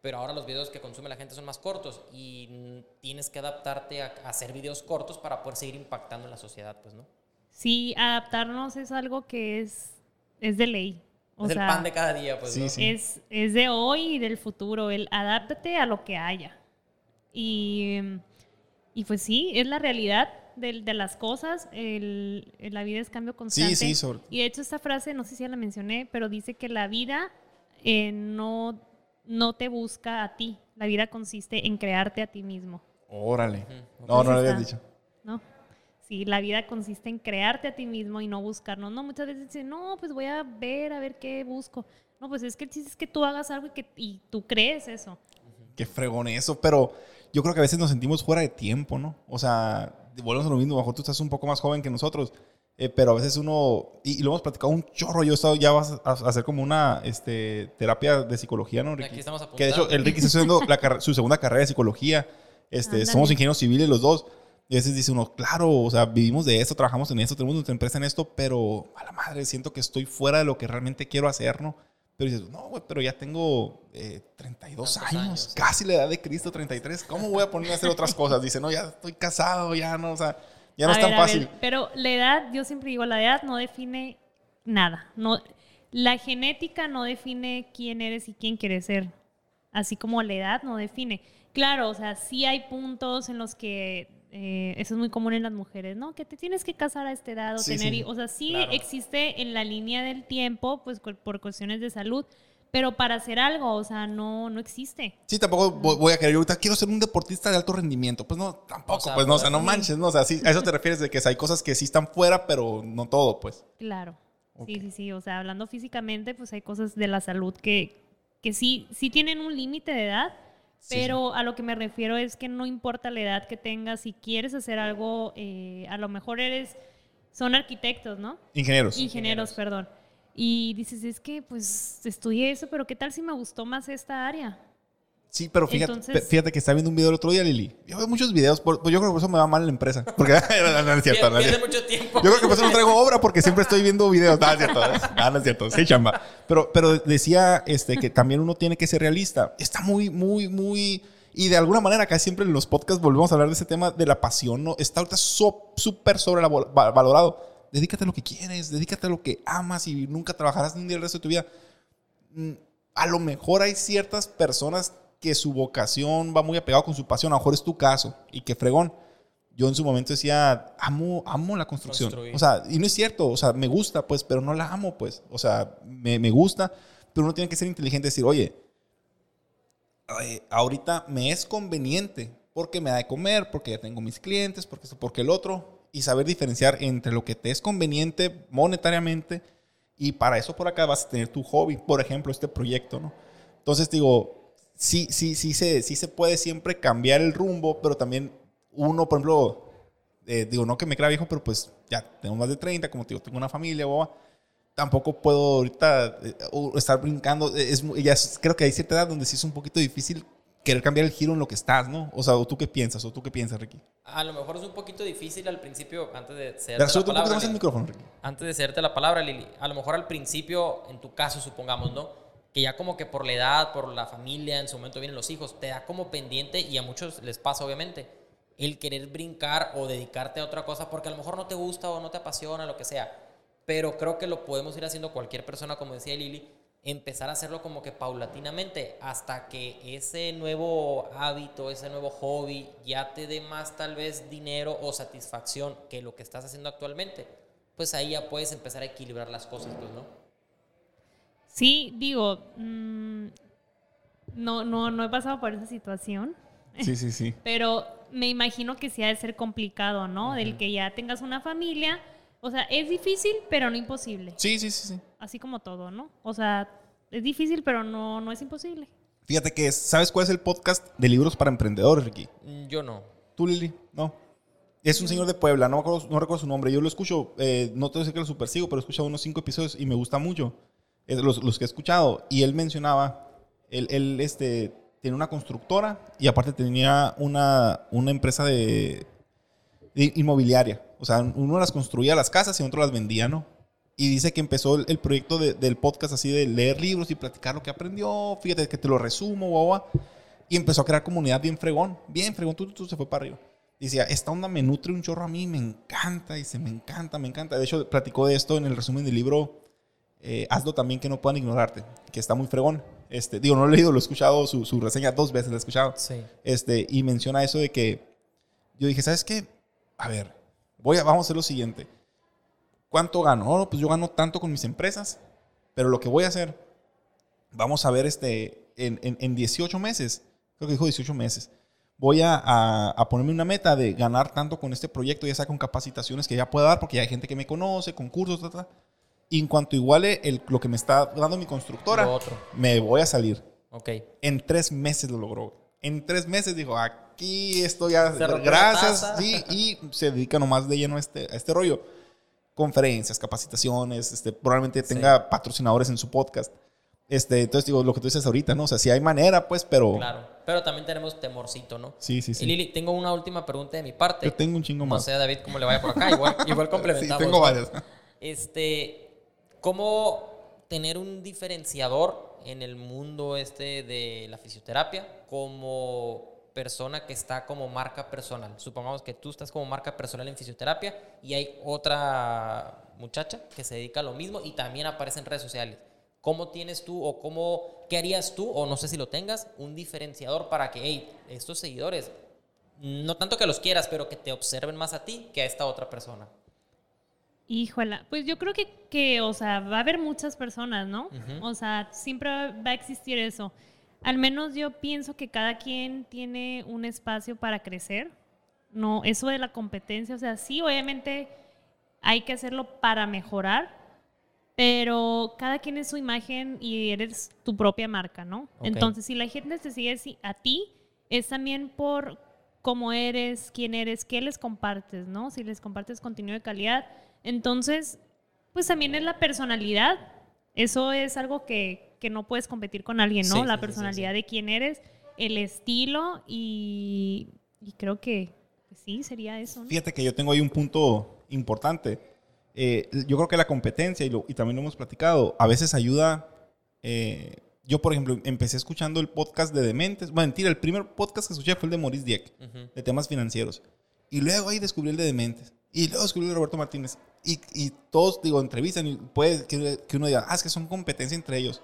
Pero ahora los videos que consume la gente son más cortos y tienes que adaptarte a, a hacer videos cortos para poder seguir impactando en la sociedad, pues, ¿no? Sí, adaptarnos es algo que es, es de ley. O es sea, el pan de cada día, pues, Sí, ¿no? sí. es, es de hoy y del futuro, el adáptate a lo que haya. Y, y pues sí, es la realidad de, de las cosas, el, la vida es cambio constante. sí, sobre- Y de hecho esta frase, no sé si ya la mencioné, pero dice que la vida eh, no, no te busca a ti, la vida consiste en crearte a ti mismo. Órale. No, no lo habías está. dicho. ¿no? Sí, la vida consiste en crearte a ti mismo y no buscarnos. No, muchas veces dicen, no, pues voy a ver, a ver qué busco. No, pues es que el chiste es que tú hagas algo y, que, y tú crees eso. Qué fregón eso, pero yo creo que a veces nos sentimos fuera de tiempo, ¿no? O sea, volvemos a lo mismo, bajo tú estás un poco más joven que nosotros, eh, pero a veces uno, y, y lo hemos platicado un chorro, yo he estado, ya vas a, a hacer como una este, terapia de psicología, ¿no, Ricky? Aquí estamos Que de hecho el Ricky está haciendo la su segunda carrera de psicología, este, somos ingenieros civiles los dos, y a veces dice uno, claro, o sea, vivimos de esto, trabajamos en esto, tenemos nuestra empresa en esto, pero a la madre, siento que estoy fuera de lo que realmente quiero hacer, ¿no? Pero dices, no, güey, pero ya tengo eh, 32 Tantos años, años, sí. casi la edad de Cristo, 33. ¿Cómo voy a ponerme a hacer otras cosas? Dice, no, ya estoy casado, ya no, o sea, ya no A es tan ver, fácil. pero la edad, yo siempre digo, la edad no define nada. No, la genética no define quién eres y quién quieres ser. Así como la edad no define. Claro, o sea, sí hay puntos en los que eh, eso es muy común en las mujeres, ¿no? Que te tienes que casar a esta edad o Sí, tener sí. O sea, sí Claro. existe en la línea del tiempo, pues por cuestiones de salud. Pero para hacer algo, o sea, no, no existe. Sí, tampoco vo- voy a querer, yo ahorita quiero ser un deportista de alto rendimiento. Pues no, tampoco, O sea, pues no, o sea, no manches, no, o sea, sí, a eso te refieres de que hay cosas que sí están fuera, pero no todo, pues. Claro. Sí, sí, sí. O sea, hablando físicamente, pues hay cosas de la salud que, que sí, sí tienen un límite de edad, Sí, pero a lo que me refiero es que no importa la edad que tengas, si quieres hacer algo, eh, a lo mejor eres, son arquitectos, ¿no? Ingenieros. Ingenieros, perdón. Y dices, es que pues estudié eso, pero ¿qué tal si me gustó más esta área? Sí, pero fíjate, Entonces- fíjate que estaba viendo un video el otro día, Lili. Yo veo muchos videos, por- pues yo creo que por eso me va mal la empresa. Porque no, no es cierto, no es Pierde cierto. mucho tiempo. Yo creo que por eso no traigo obra porque siempre estoy viendo videos. No, no es cierto. No, no es cierto. Sí, chamba. Pero, pero decía este, que también uno tiene que ser realista. Está muy, muy, muy... Y de alguna manera acá siempre en los podcasts volvemos a hablar de ese tema de la pasión. ¿no? Está ahorita so- súper sobrevalorado. Dedícate a lo que quieres, dedícate a lo que amas y nunca trabajarás ni un día el resto de tu vida. Mm, A lo mejor hay ciertas personas que su vocación va muy apegado con su pasión. A lo mejor es tu caso y que fregón yo en su momento decía, amo, amo la construcción. Construir. O sea, y no es cierto, o sea, me gusta, pues, pero no la amo, pues. O sea, me, me gusta, pero uno tiene que ser inteligente y decir, oye, eh, ahorita me es conveniente porque me da de comer, porque ya tengo mis clientes, porque esto, porque el otro, y saber diferenciar entre lo que te es conveniente monetariamente y para eso por acá vas a tener tu hobby, por ejemplo, este proyecto, ¿no? Entonces digo, sí, sí, sí se, sí se puede siempre cambiar el rumbo, pero también uno, por ejemplo, eh, digo, no que me crea viejo, pero pues ya tengo más de 30, como te digo, tengo una familia, boba. Tampoco puedo ahorita eh, estar brincando. eh, Es, ya es- creo que hay cierta edad donde sí es un poquito difícil querer cambiar el giro en lo que estás, ¿no? O sea, ¿o ¿tú qué piensas? ¿O tú qué piensas, Ricky? A lo mejor es un poquito difícil al principio, antes de cederte la súbete un palabra. más el micrófono, Ricky. Antes de cederte la palabra, Lili, a lo mejor al principio, en tu caso, supongamos, ¿no? Que ya como que por la edad, por la familia, en su momento vienen los hijos, te da como pendiente, y a muchos les pasa, obviamente, el querer brincar o dedicarte a otra cosa porque a lo mejor no te gusta o no te apasiona, lo que sea. Pero creo que lo podemos ir haciendo cualquier persona, como decía Lili, empezar a hacerlo como que paulatinamente hasta que ese nuevo hábito, ese nuevo hobby ya te dé más tal vez dinero o satisfacción que lo que estás haciendo actualmente. Pues ahí ya puedes empezar a equilibrar las cosas, pues, ¿no? Sí, digo, mm, no, no, no he pasado por esa situación. Sí, sí, sí. Pero me imagino que sí ha de ser complicado, ¿no? Del que ya tengas una familia. O sea, es difícil, pero no imposible. Sí, sí, sí, sí. así como todo, ¿no? O sea, es difícil, pero no, no es imposible. Fíjate que, ¿sabes cuál es el podcast de libros para emprendedores, Ricky? Mm, Yo no. ¿Tú, Lili? No. Es un señor de Puebla, no, me acuerdo- no recuerdo su nombre. Yo lo escucho, eh, no te voy a decir que lo supersigo, pero he escuchado unos cinco episodios y me gusta mucho. Es los, los que he escuchado. Y él mencionaba, él, él, este, tiene una constructora y aparte tenía una, una empresa de, de inmobiliaria. O sea, uno las construía las casas y otro las vendía, ¿no? Y dice que empezó el, el proyecto de- del podcast así de leer libros y platicar lo que aprendió. Fíjate que te lo resumo, guau, guau. Y empezó a crear comunidad bien fregón. Bien fregón, tú, tú, tú, se fue para arriba. Y decía, esta onda me nutre un chorro a mí, me encanta. Dice, me encanta, me encanta. De hecho, platicó de esto en el resumen del libro eh, Hazlo también que no puedan ignorarte, que está muy fregón. Este, digo, no lo he leído, lo he escuchado, su, su reseña dos veces la he escuchado. Sí. Este, y menciona eso de que yo dije, ¿sabes qué? A ver, voy a, vamos a hacer lo siguiente. ¿Cuánto gano? Oh, pues yo gano tanto con mis empresas, pero lo que voy a hacer, vamos a ver este, en, en, en 18 meses, creo que dijo 18 meses, voy a, a- a ponerme una meta de ganar tanto con este proyecto, ya sea con capacitaciones que ya pueda dar, porque ya hay gente que me conoce, con cursos, ta, ta. Y en cuanto iguale el- lo que me está dando mi constructora, otro. me voy a salir. Ok. En tres meses lo logró. En tres meses dijo, aquí estoy ya, gracias, sí, y se dedica nomás de lleno a este, a este rollo. Conferencias, capacitaciones, este, probablemente tenga patrocinadores en su podcast. Este, entonces digo, lo que tú dices ahorita, ¿no? O sea, si hay manera, pues, pero... Claro. Pero también tenemos temorcito, ¿no? Sí, sí, Y sí. Lili, tengo una última pregunta de mi parte. Yo tengo un chingo No más. sé, David, cómo le vaya por acá. Igual, igual sí, complementamos. tengo ¿no? varias. Este, ¿cómo tener un diferenciador en el mundo este de la fisioterapia como persona que está como marca personal? Supongamos que tú estás como marca personal en fisioterapia y hay otra muchacha que se dedica a lo mismo y también aparece en redes sociales. ¿Cómo tienes tú o cómo, qué harías tú, o no sé si lo tengas, un diferenciador para que, hey, estos seguidores, no tanto que los quieras, pero que te observen más a ti que a esta otra persona? Híjola, pues yo creo que, que, o sea, va a haber muchas personas, ¿no? Ujú. O sea, siempre va a existir eso. Al menos yo pienso que cada quien tiene un espacio para crecer. No, eso de la competencia, o sea, sí, obviamente hay que hacerlo para mejorar, pero cada quien es su imagen y eres tu propia marca, ¿no? Entonces, si la gente te sigue a ti, es también por cómo eres, quién eres, qué les compartes, ¿no? Si les compartes contenido de calidad. Entonces, pues también es la personalidad. Eso es algo que, que no puedes competir con alguien, ¿no? Sí, sí, la sí, sí, personalidad de quién eres, el estilo y, y creo que pues sí, sería eso, ¿no? Fíjate que yo tengo ahí un punto importante. Eh, yo creo que la competencia, y, lo- y también lo hemos platicado, a veces ayuda. eh, yo, por ejemplo, empecé escuchando el podcast de Dementes. Bueno, mentira, el primer podcast que escuché fue el de Maurice Dieck, Ujú. de temas financieros. Y luego ahí descubrí el de Dementes. Y luego descubrí el de Roberto Martínez. Y, y todos, digo, entrevistan y puede que, que uno diga, ah, es que son competencia entre ellos.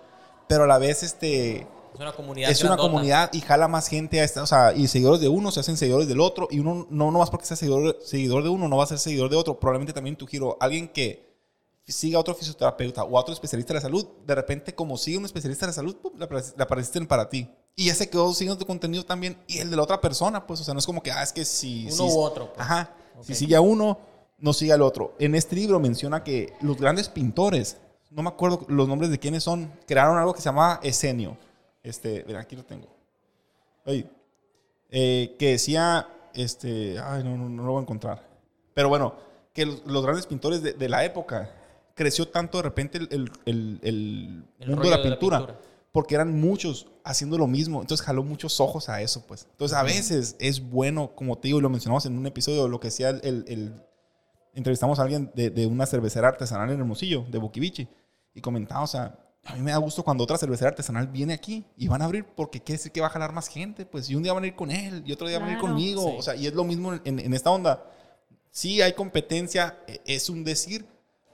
Pero a la vez, este, Es una comunidad. es una comunidad y jala más gente a esta, o sea, y seguidores de uno se hacen seguidores del otro y uno no no más porque sea seguidor, seguidor de uno no va a ser seguidor de otro, probablemente también tu giro, alguien que siga a otro fisioterapeuta o a otro especialista de la salud, de repente como sigue un especialista de la salud, pum, le, aparec- le apareciste para ti. Y ya se quedó siguiendo tu contenido también y el de la otra persona, pues, o sea, no es como que, ah, es que si... Uno si- u otro. pues. Ajá. Si sigue a uno, no sigue al otro. En este libro menciona que los grandes pintores, no me acuerdo los nombres de quiénes son, crearon algo que se llama Esenio. Este, mira, aquí lo tengo. Oye, eh, que decía, este, ay, no, no, no lo voy a encontrar. Pero bueno, que los, los grandes pintores de, de la época creció tanto de repente el, el- el- mundo de la de la pintura, porque eran muchos haciendo lo mismo. Entonces jaló muchos ojos a eso, pues. Entonces a veces es bueno, como te digo, y lo mencionamos en un episodio, lo que decía el... entrevistamos a alguien de, de una cervecera artesanal en Hermosillo, de Boquivichi, y comentaba, o sea, a mí me da gusto cuando otra cervecera artesanal viene aquí y van a abrir porque quiere decir que va a jalar más gente, pues, y un día van a ir con él y otro día van a ir conmigo, Sí. o sea, y es lo mismo en, en esta onda. Sí hay competencia, e- es un decir,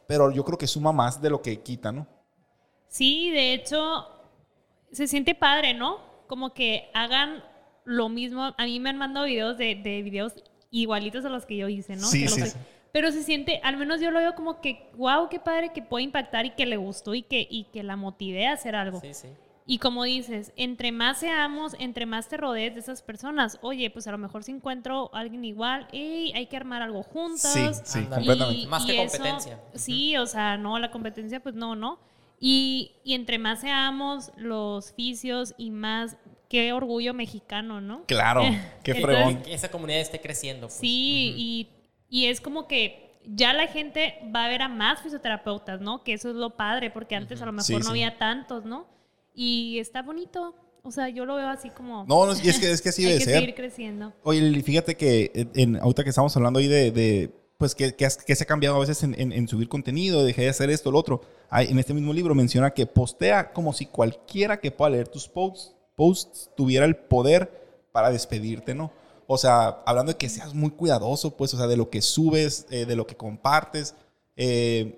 pero yo creo que suma más de lo que quita, ¿no? Sí, de hecho, se siente padre, ¿no? Como que hagan lo mismo. A mí me han mandado videos de, de videos igualitos a los que yo hice, ¿no? Sí, Que sí. Pero se siente, al menos yo lo veo como que, wow, qué padre que puede impactar y que le gustó y que, y que la motive a hacer algo. Sí, sí. Y como dices, entre más seamos, entre más te rodees de esas personas, oye, pues a lo mejor si encuentro a alguien igual, ey, hay que armar algo juntos. Sí, sí, completamente. Más que eso- competencia. Sí, o sea, no, la competencia, pues no, no. Y, y entre más seamos los fisios y más, qué orgullo mexicano, ¿no? Claro, qué Entonces, fregón. Que esa comunidad esté creciendo. pues. Sí, y, y es como que ya la gente va a ver a más fisioterapeutas, ¿no? Que eso es lo padre, porque antes a lo mejor Sí, no sí. había tantos, ¿no? Y está bonito. O sea, yo lo veo así como... No, no, y es que, es que así hay debe que ser. seguir creciendo. Oye, fíjate que en, ahorita que estamos hablando ahí de, de, pues que, que, has- que se ha cambiado a veces en, en- en subir contenido, dejé de hacer esto, lo otro. Ahí, en este mismo libro menciona que postea como si cualquiera que pueda leer tus posts, posts tuviera el poder para despedirte, ¿no? O sea, hablando de que seas muy cuidadoso, pues, o sea, de lo que subes, eh, de lo que compartes. eh,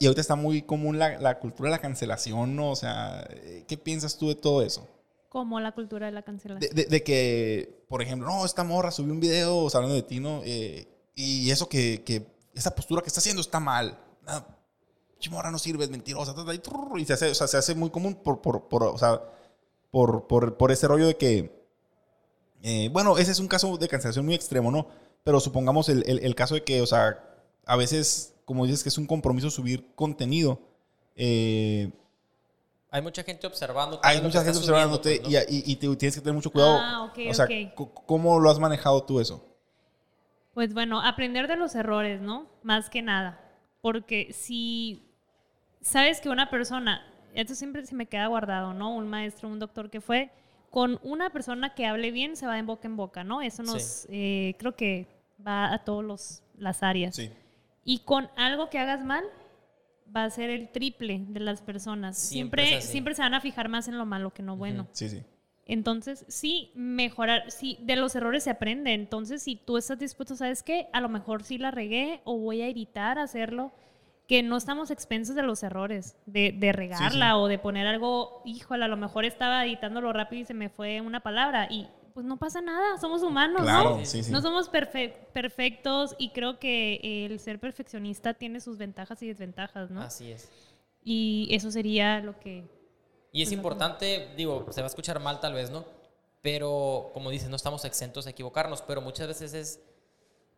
y ahorita está muy común la, la cultura de la cancelación, ¿no? O sea, eh, ¿qué piensas tú de todo eso? Como la cultura de la cancelación. De, de- de que, por ejemplo, no, esta morra subió un video o sea, hablando de ti, ¿no? Eh, y eso que, que, esa postura que está haciendo está mal. No, chimorra no sirve, es mentirosa. y se hace, o sea, se hace muy común por, por, por, o sea, por, por, por ese rollo de que, eh, bueno, ese es un caso de cancelación muy extremo, ¿no? Pero supongamos el, el, el caso de que, o sea, a veces, como dices, que es un compromiso subir contenido. eh, Hay mucha gente observando. hay mucha gente subiendo, observándote pues, ¿no? y, y- y te- tienes que tener mucho cuidado. Ah, ok, o sea, ¿cómo lo has manejado tú eso? Pues bueno, aprender de los errores, ¿no? Más que nada. Porque si sabes que una persona, esto siempre se me queda guardado, ¿no? Un maestro, un doctor que fue, con una persona que hable bien se va de boca en boca, ¿no? Eso nos, Sí. eh, creo que va a todas las áreas. Sí. Y con algo que hagas mal, va a ser el triple de las personas. Siempre Siempre, se van a fijar más en lo malo que en lo bueno. Sí, sí. Entonces, sí, mejorar, sí, de los errores se aprende. Entonces, si tú estás dispuesto, ¿sabes qué? A lo mejor sí la regué o voy a evitar hacerlo, que no estamos expensos de los errores, de, de regarla o de poner algo, híjole, a lo mejor estaba editándolo rápido y se me fue una palabra y pues no pasa nada, somos humanos, Claro, ¿no? sí, sí. No somos perfe- perfectos y creo que el ser perfeccionista tiene sus ventajas y desventajas, ¿no? Así es. Y eso sería lo que... Y es Pues, importante, digo, se va a escuchar mal tal vez, ¿no? Pero, como dices, no estamos exentos a equivocarnos, pero muchas veces es,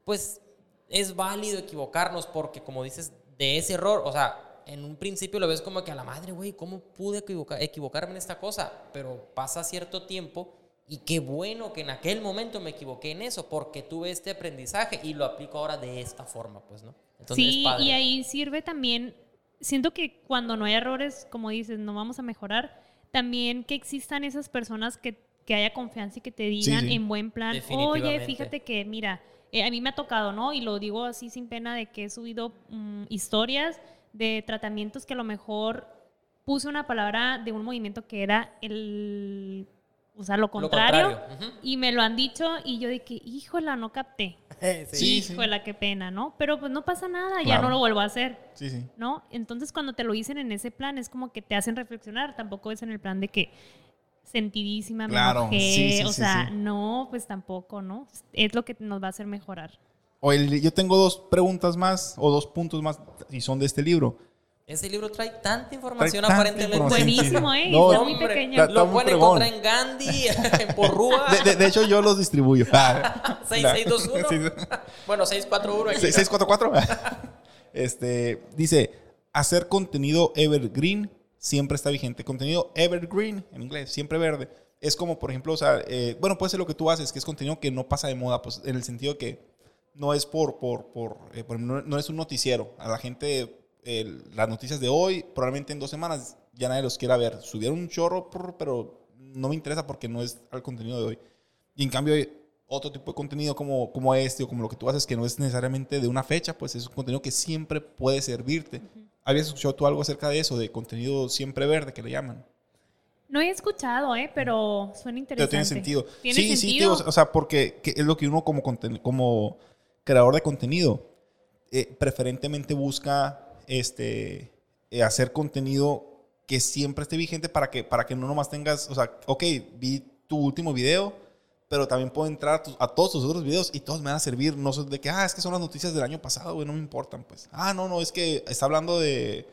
pues, es válido equivocarnos porque, como dices, de ese error, o sea, en un principio lo ves como que a la madre, güey, ¿cómo pude equivoca- equivocarme en esta cosa? Pero pasa cierto tiempo y qué bueno que en aquel momento me equivoqué en eso porque tuve este aprendizaje y lo aplico ahora de esta forma, pues, ¿no? Entonces, sí, padre. y ahí sirve también, siento que cuando no hay errores, como dices, no vamos a mejorar, también que existan esas personas que, que haya confianza y que te digan sí. en buen plan, oye, fíjate que, mira, eh, a mí me ha tocado, ¿no? Y lo digo así sin pena de que he subido mm, historias de tratamientos que a lo mejor puse una palabra de un movimiento que era el... O sea, lo Lo contrario. Y me lo han dicho y yo de que, híjola, no capté. Sí, sí. Híjola, qué pena, ¿no? Pero pues no pasa nada, ya no lo vuelvo a hacer, Sí, sí. ¿no? Entonces cuando te lo dicen en ese plan es como que te hacen reflexionar, tampoco es en el plan de que sentidísima, me Claro, enojé, sí, sí, o sí, sea, sí. no, pues tampoco, ¿no? Es lo que nos va a hacer mejorar. Oye, Lili, yo tengo dos preguntas más o dos puntos más y son de este libro. Ese libro trae tanta información tanta aparentemente. información, sí. Buenísimo, ¿eh? No, Está muy Hombre, pequeño. Está Lo muy pueden encontrar en Gandhi, en Porrúa. De, de- de hecho, yo los distribuyo. Ah, 6621. Sí, Bueno, 641. aquí. 644. Este, dice, hacer contenido evergreen siempre está vigente. Contenido evergreen, en inglés, siempre verde. Es como, por ejemplo, o sea, eh, bueno, puede ser lo que tú haces, que es contenido que no pasa de moda, pues en el sentido que no es por, por, por, eh, no, es un noticiero. A la gente, las noticias de hoy, probablemente en dos semanas ya nadie los quiera ver. Subieron un chorro, pero no me interesa porque no es al contenido de hoy. Y en cambio, otro tipo de contenido como, como este o como lo que tú haces, que no es necesariamente de una fecha, pues es un contenido que siempre puede servirte. ¿Habías escuchado tú algo acerca de eso, de contenido siempre verde, que le llaman? No he escuchado, ¿eh? Pero suena Pero interesante. tiene sentido. ¿Tiene sí, sí, sentido? tío, o sea, porque que es lo que uno como, como creador de contenido eh, preferentemente busca este, eh, hacer contenido que siempre esté vigente para que, para que no nomás tengas, o sea, ok, vi tu último video, pero también puedo entrar a, tus- a todos tus otros videos y todos me van a servir, no son de que, ah, es que son las noticias del año pasado, güey, no me importan, pues. Ah, no, no, es que está hablando de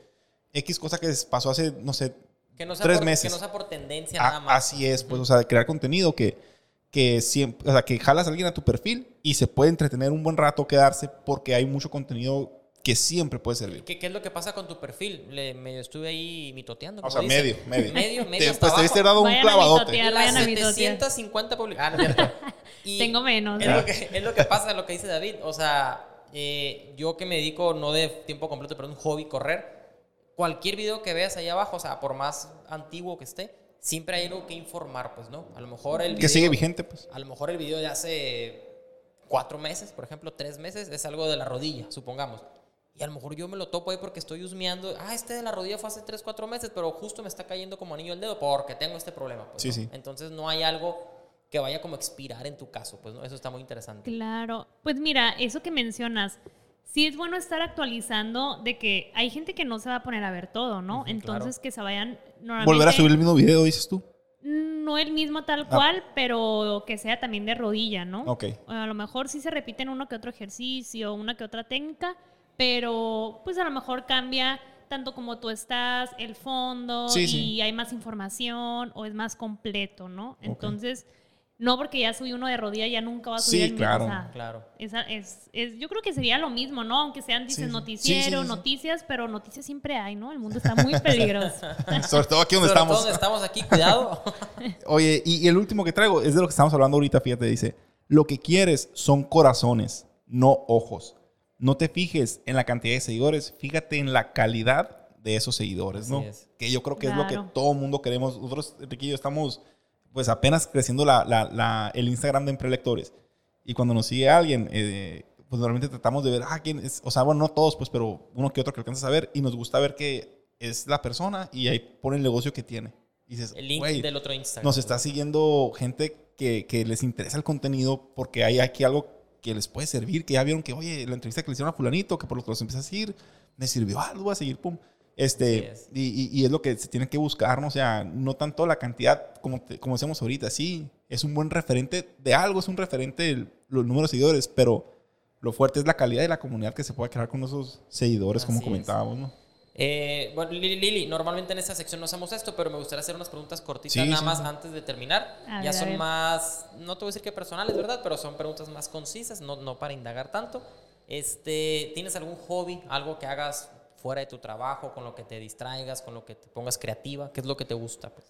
X cosa que pasó hace, no sé, Que no sea, tres por, meses. Que no sea por tendencia nada más. Así es, pues, o sea, de crear contenido que, que siempre, o sea, que jalas a alguien a tu perfil y se puede entretener un buen rato, quedarse, porque hay mucho contenido que siempre puede servir. ¿Qué, qué es lo que pasa con tu perfil? Le, medio estuve ahí mitoteando. O sea, medio, medio. Medio, medio. Te- hasta pues te abajo. dado un Vayan clavadote. mitotear. Las vayan a mitotear. 750 publicaciones. Ah, no. Y Tengo menos. Es lo, que, es lo que pasa, lo que dice David. O sea, eh, yo que me dedico no de tiempo completo, pero un hobby, correr. Cualquier video que veas ahí abajo, o sea, por más antiguo que esté, siempre hay algo que informar, pues, ¿no? A lo mejor el Que video- sigue vigente, pues. A lo mejor el video de hace cuatro meses, por ejemplo, tres meses, es algo de la rodilla, supongamos. Y a lo mejor yo me lo topo ahí porque estoy husmeando. Ah, este de la rodilla fue hace tres, cuatro meses, pero justo me está cayendo como anillo el dedo porque tengo este problema. pues, Sí, ¿no? sí. Entonces no hay algo que vaya como a expirar en tu caso, pues, ¿no? Eso está muy interesante. Claro. Pues mira, eso que mencionas, sí es bueno estar actualizando de que hay gente que no se va a poner a ver todo, ¿no? Entonces que se vayan normalmente, Volver a subir el mismo video, dices tú. No el mismo tal Ah. cual, pero que sea también de rodilla, ¿no? Ok. A lo mejor sí se repiten uno que otro ejercicio, una que otra técnica, pero pues a lo mejor cambia tanto como tú estás, el fondo, Sí, y sí. hay más información o es más completo, ¿no? Entonces, no porque ya subí uno de rodilla ya nunca va a subir Sí, el mismo. claro. o sea, Claro. esa es, es- yo creo que sería lo mismo, ¿no? Aunque sean, dices, Sí, noticiero, Sí, sí, sí, sí. noticias, pero noticias siempre hay, ¿no? El mundo está muy peligroso. Sobre todo aquí donde Sobre todo estamos. donde estamos aquí, cuidado. Oye, y, y el último que traigo es de lo que estamos hablando ahorita, fíjate, dice, lo que quieres son corazones, no ojos. No te fijes en la cantidad de seguidores, fíjate en la calidad de esos seguidores, ¿no? Es. Que yo creo que es lo que todo mundo queremos. Nosotros, yo, estamos pues apenas creciendo la, la- la- el Instagram de Emprelectores. Y cuando nos sigue alguien, eh, pues normalmente tratamos de ver, ah, quién es, o sea, bueno, no todos, pues, pero uno que otro que alcanzas a ver y nos gusta ver que es la persona y ahí pone el negocio que tiene. Y dices, El link "Güey, del otro Instagram. nos está siguiendo gente que, que les interesa el contenido porque hay aquí algo que les puede servir, que ya vieron que, oye, la entrevista que le hicieron a fulanito, que por lo que los empieza a seguir, me sirvió algo, voy a seguir, pum. Este, Así es. y, y- y es lo que se tiene que buscar, ¿no? O sea, no tanto la cantidad, como, te- como decíamos ahorita, sí, es un buen referente de algo, es un referente el- los números de seguidores, pero lo fuerte es la calidad de la comunidad que se puede crear con esos seguidores, como Así es. comentábamos, ¿no? Eh, bueno, Lili, Lili, normalmente en esta sección no hacemos esto, pero me gustaría hacer unas preguntas cortitas Sí, nada sí, más sí. antes de terminar. A ya ver, son más, no te voy a decir que personales, ¿verdad? Pero son preguntas más concisas, no, no para indagar tanto. Este, ¿Tienes algún hobby, algo que hagas fuera de tu trabajo, con lo que te distraigas, con lo que te pongas creativa? ¿Qué es lo que te gusta? pues?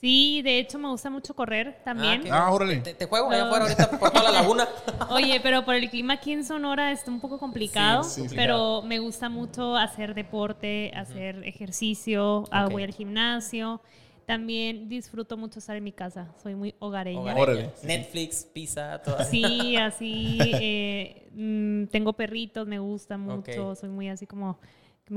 Sí, de hecho me gusta mucho correr también. qué Ah, bien. órale. Te, te juego allá No. afuera ahorita por toda la laguna. Oye, pero por el clima aquí en Sonora está un poco complicado, Sí, sí, sí. pero me gusta mucho hacer deporte, hacer ejercicio, ah, Ok. voy al gimnasio. También disfruto mucho estar en mi casa, soy muy hogareña. Hogareña. Órale. Netflix, pizza, todo. Sí, así, eh, mm, tengo perritos, me gusta mucho, Ok. soy muy así como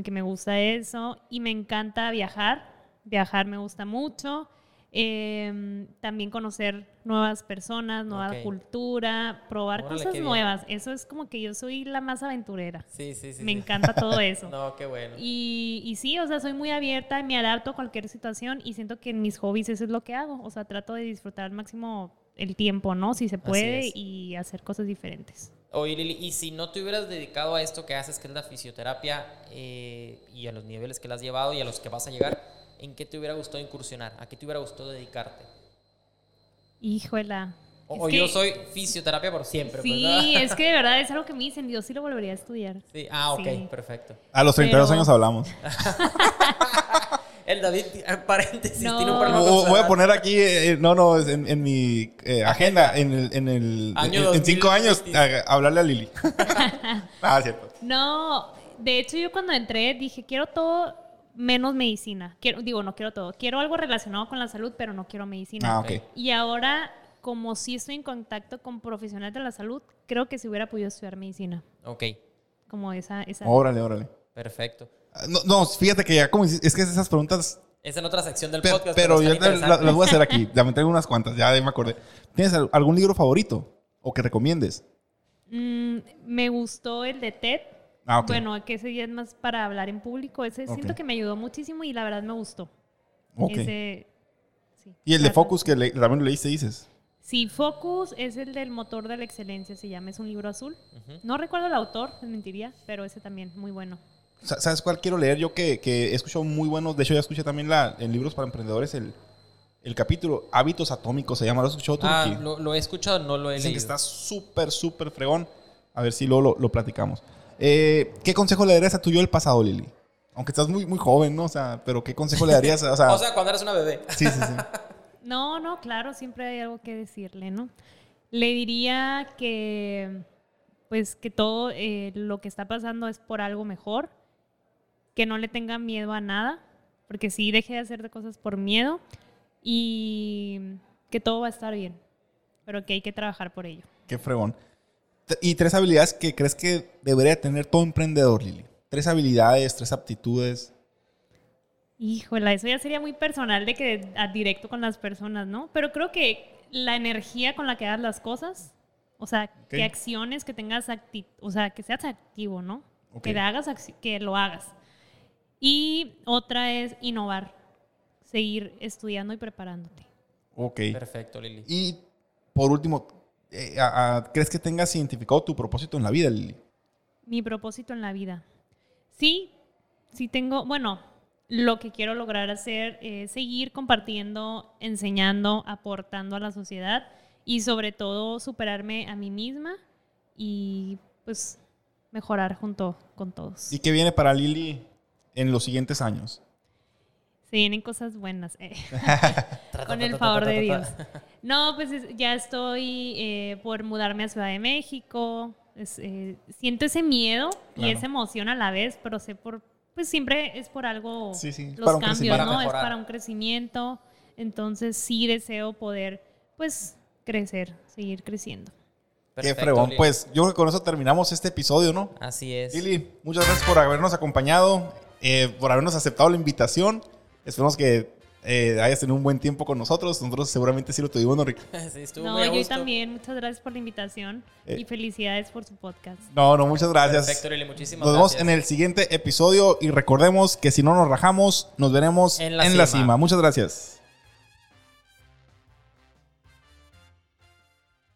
que me gusta eso y me encanta viajar, viajar me gusta mucho. Eh, también conocer nuevas personas, nueva cultura, probar Órale, cosas nuevas. Eso es como que yo soy la más aventurera. Sí, sí, sí. me sí. encanta todo eso. No, qué bueno. Y, y sí, o sea, soy muy abierta, me adapto a cualquier situación y siento que en mis hobbies eso es lo que hago. O sea, trato de disfrutar al máximo el tiempo, ¿no? Si se puede y hacer cosas diferentes. Oye, Lili, y si no te hubieras dedicado a esto que haces, que es la fisioterapia, eh, y a los niveles que la has llevado y a los que vas a llegar, ¿en qué te hubiera gustado incursionar? ¿A qué te hubiera gustado dedicarte? Híjola. O, Es o que- yo soy fisioterapia por siempre, Sí, ¿verdad? es que de verdad es algo que me dicen, yo sí lo volvería a estudiar. Sí. Ah, ok, Sí. perfecto. A los 32 Pero- años hablamos. El David, eh, paréntesis, No. tiene un problema con Voy a poner aquí, eh, no, no, es en, en mi eh, agenda, en el, en el, Año en, en cinco años, 2020. a- hablarle a Lili. ah, cierto. No, de hecho yo cuando entré dije, quiero todo menos medicina. Quiero, digo, no quiero todo. Quiero algo relacionado con la salud, pero no quiero medicina. Ah, ok. Y ahora, como sí estoy en contacto con profesionales de la salud, creo que si hubiera podido estudiar medicina. Ok, Como esa... esa Órale, órale. perfecto. Ah, No, no, fíjate que ya como dices, es que esas preguntas, Es en otra sección del podcast. pero, yo están te- la- las voy a hacer aquí. Ya me traigo unas cuantas, ya me acordé. ¿Tienes al- algún libro favorito o que recomiendes? Mm, me gustó el de TED. Ah, ok. Bueno, que ese ya es más para hablar en público. Ese Ok. siento que me ayudó muchísimo y la verdad me gustó. Ok. Ese, sí, y el de. Focus que le- también lo leíste, dices. Sí, Focus es el del motor de la excelencia, se llama, es un libro azul. Ujú. No recuerdo el autor, les mentiría, pero ese también, muy bueno. Sa- ¿Sabes cuál quiero leer? Yo que, que he escuchado muy buenos. De hecho, ya escuché también la, en libros para emprendedores el, el capítulo Hábitos Atómicos. Se llama. ¿Lo has escuchado tú, Ah, lo, lo he escuchado, no lo he Dicen que leído. está súper, súper fregón. A ver si luego lo, lo platicamos. Eh, ¿Qué consejo le darías a tu yo del pasado, Lili? Aunque estás muy, muy joven, ¿no? O sea, pero ¿qué consejo le darías? O sea, O sea, cuando eras una bebé. sí, sí, sí. No, no, claro, siempre hay algo que decirle, ¿no? Le diría que, pues, que todo eh, lo que está pasando es por algo mejor, que no le tenga miedo a nada, porque sí deje de hacer cosas por miedo y que todo va a estar bien, pero que hay que trabajar por ello. Qué fregón. Y tres habilidades que crees que debería tener todo emprendedor, Lili. Tres habilidades, tres aptitudes. Híjola, eso ya sería muy personal de que a directo con las personas, ¿no? Pero creo que la energía con la que hagas las cosas, o sea, Ok. que acciones que tengas, acti- o sea, que seas activo, ¿no? Ok. Que, le hagas que lo hagas. Y otra es innovar, seguir estudiando y preparándote. Ok. Perfecto, Lili. Y por último, eh, a- a- ¿crees que tengas identificado tu propósito en la vida, Lili? Mi propósito en la vida. Sí, sí tengo, bueno, lo que quiero lograr hacer es seguir compartiendo, enseñando, aportando a la sociedad y sobre todo superarme a mí misma y pues mejorar junto con todos. ¿Y qué viene para Lili en los siguientes años? Se vienen cosas buenas. eh. Con el favor de Dios. No, pues es- ya estoy eh, por mudarme a Ciudad de México. Es, eh, siento ese miedo y esa emoción a la vez, pero sé por, pues siempre es por algo, Sí, sí, los para un cambios. ¿no? Para es para un crecimiento. Entonces sí deseo poder, pues, crecer, seguir creciendo. qué Perfecto, fregón. Lili. Pues yo creo que con eso terminamos este episodio, ¿no? Así es. Lili, muchas gracias por habernos acompañado, eh, por habernos aceptado la invitación. Esperamos que eh, hayas tenido un buen tiempo con nosotros. Nosotros seguramente sí lo tuvimos, ¿no, Rick? Sí, estuvo No, muy a yo gusto. también, muchas gracias por la invitación Eh. y felicidades por su podcast. No, no, muchas gracias. Perfecto, Lili. Muchísimas Nos vemos gracias. en el siguiente episodio y recordemos que si no nos rajamos, nos veremos en En la, cima. Muchas gracias.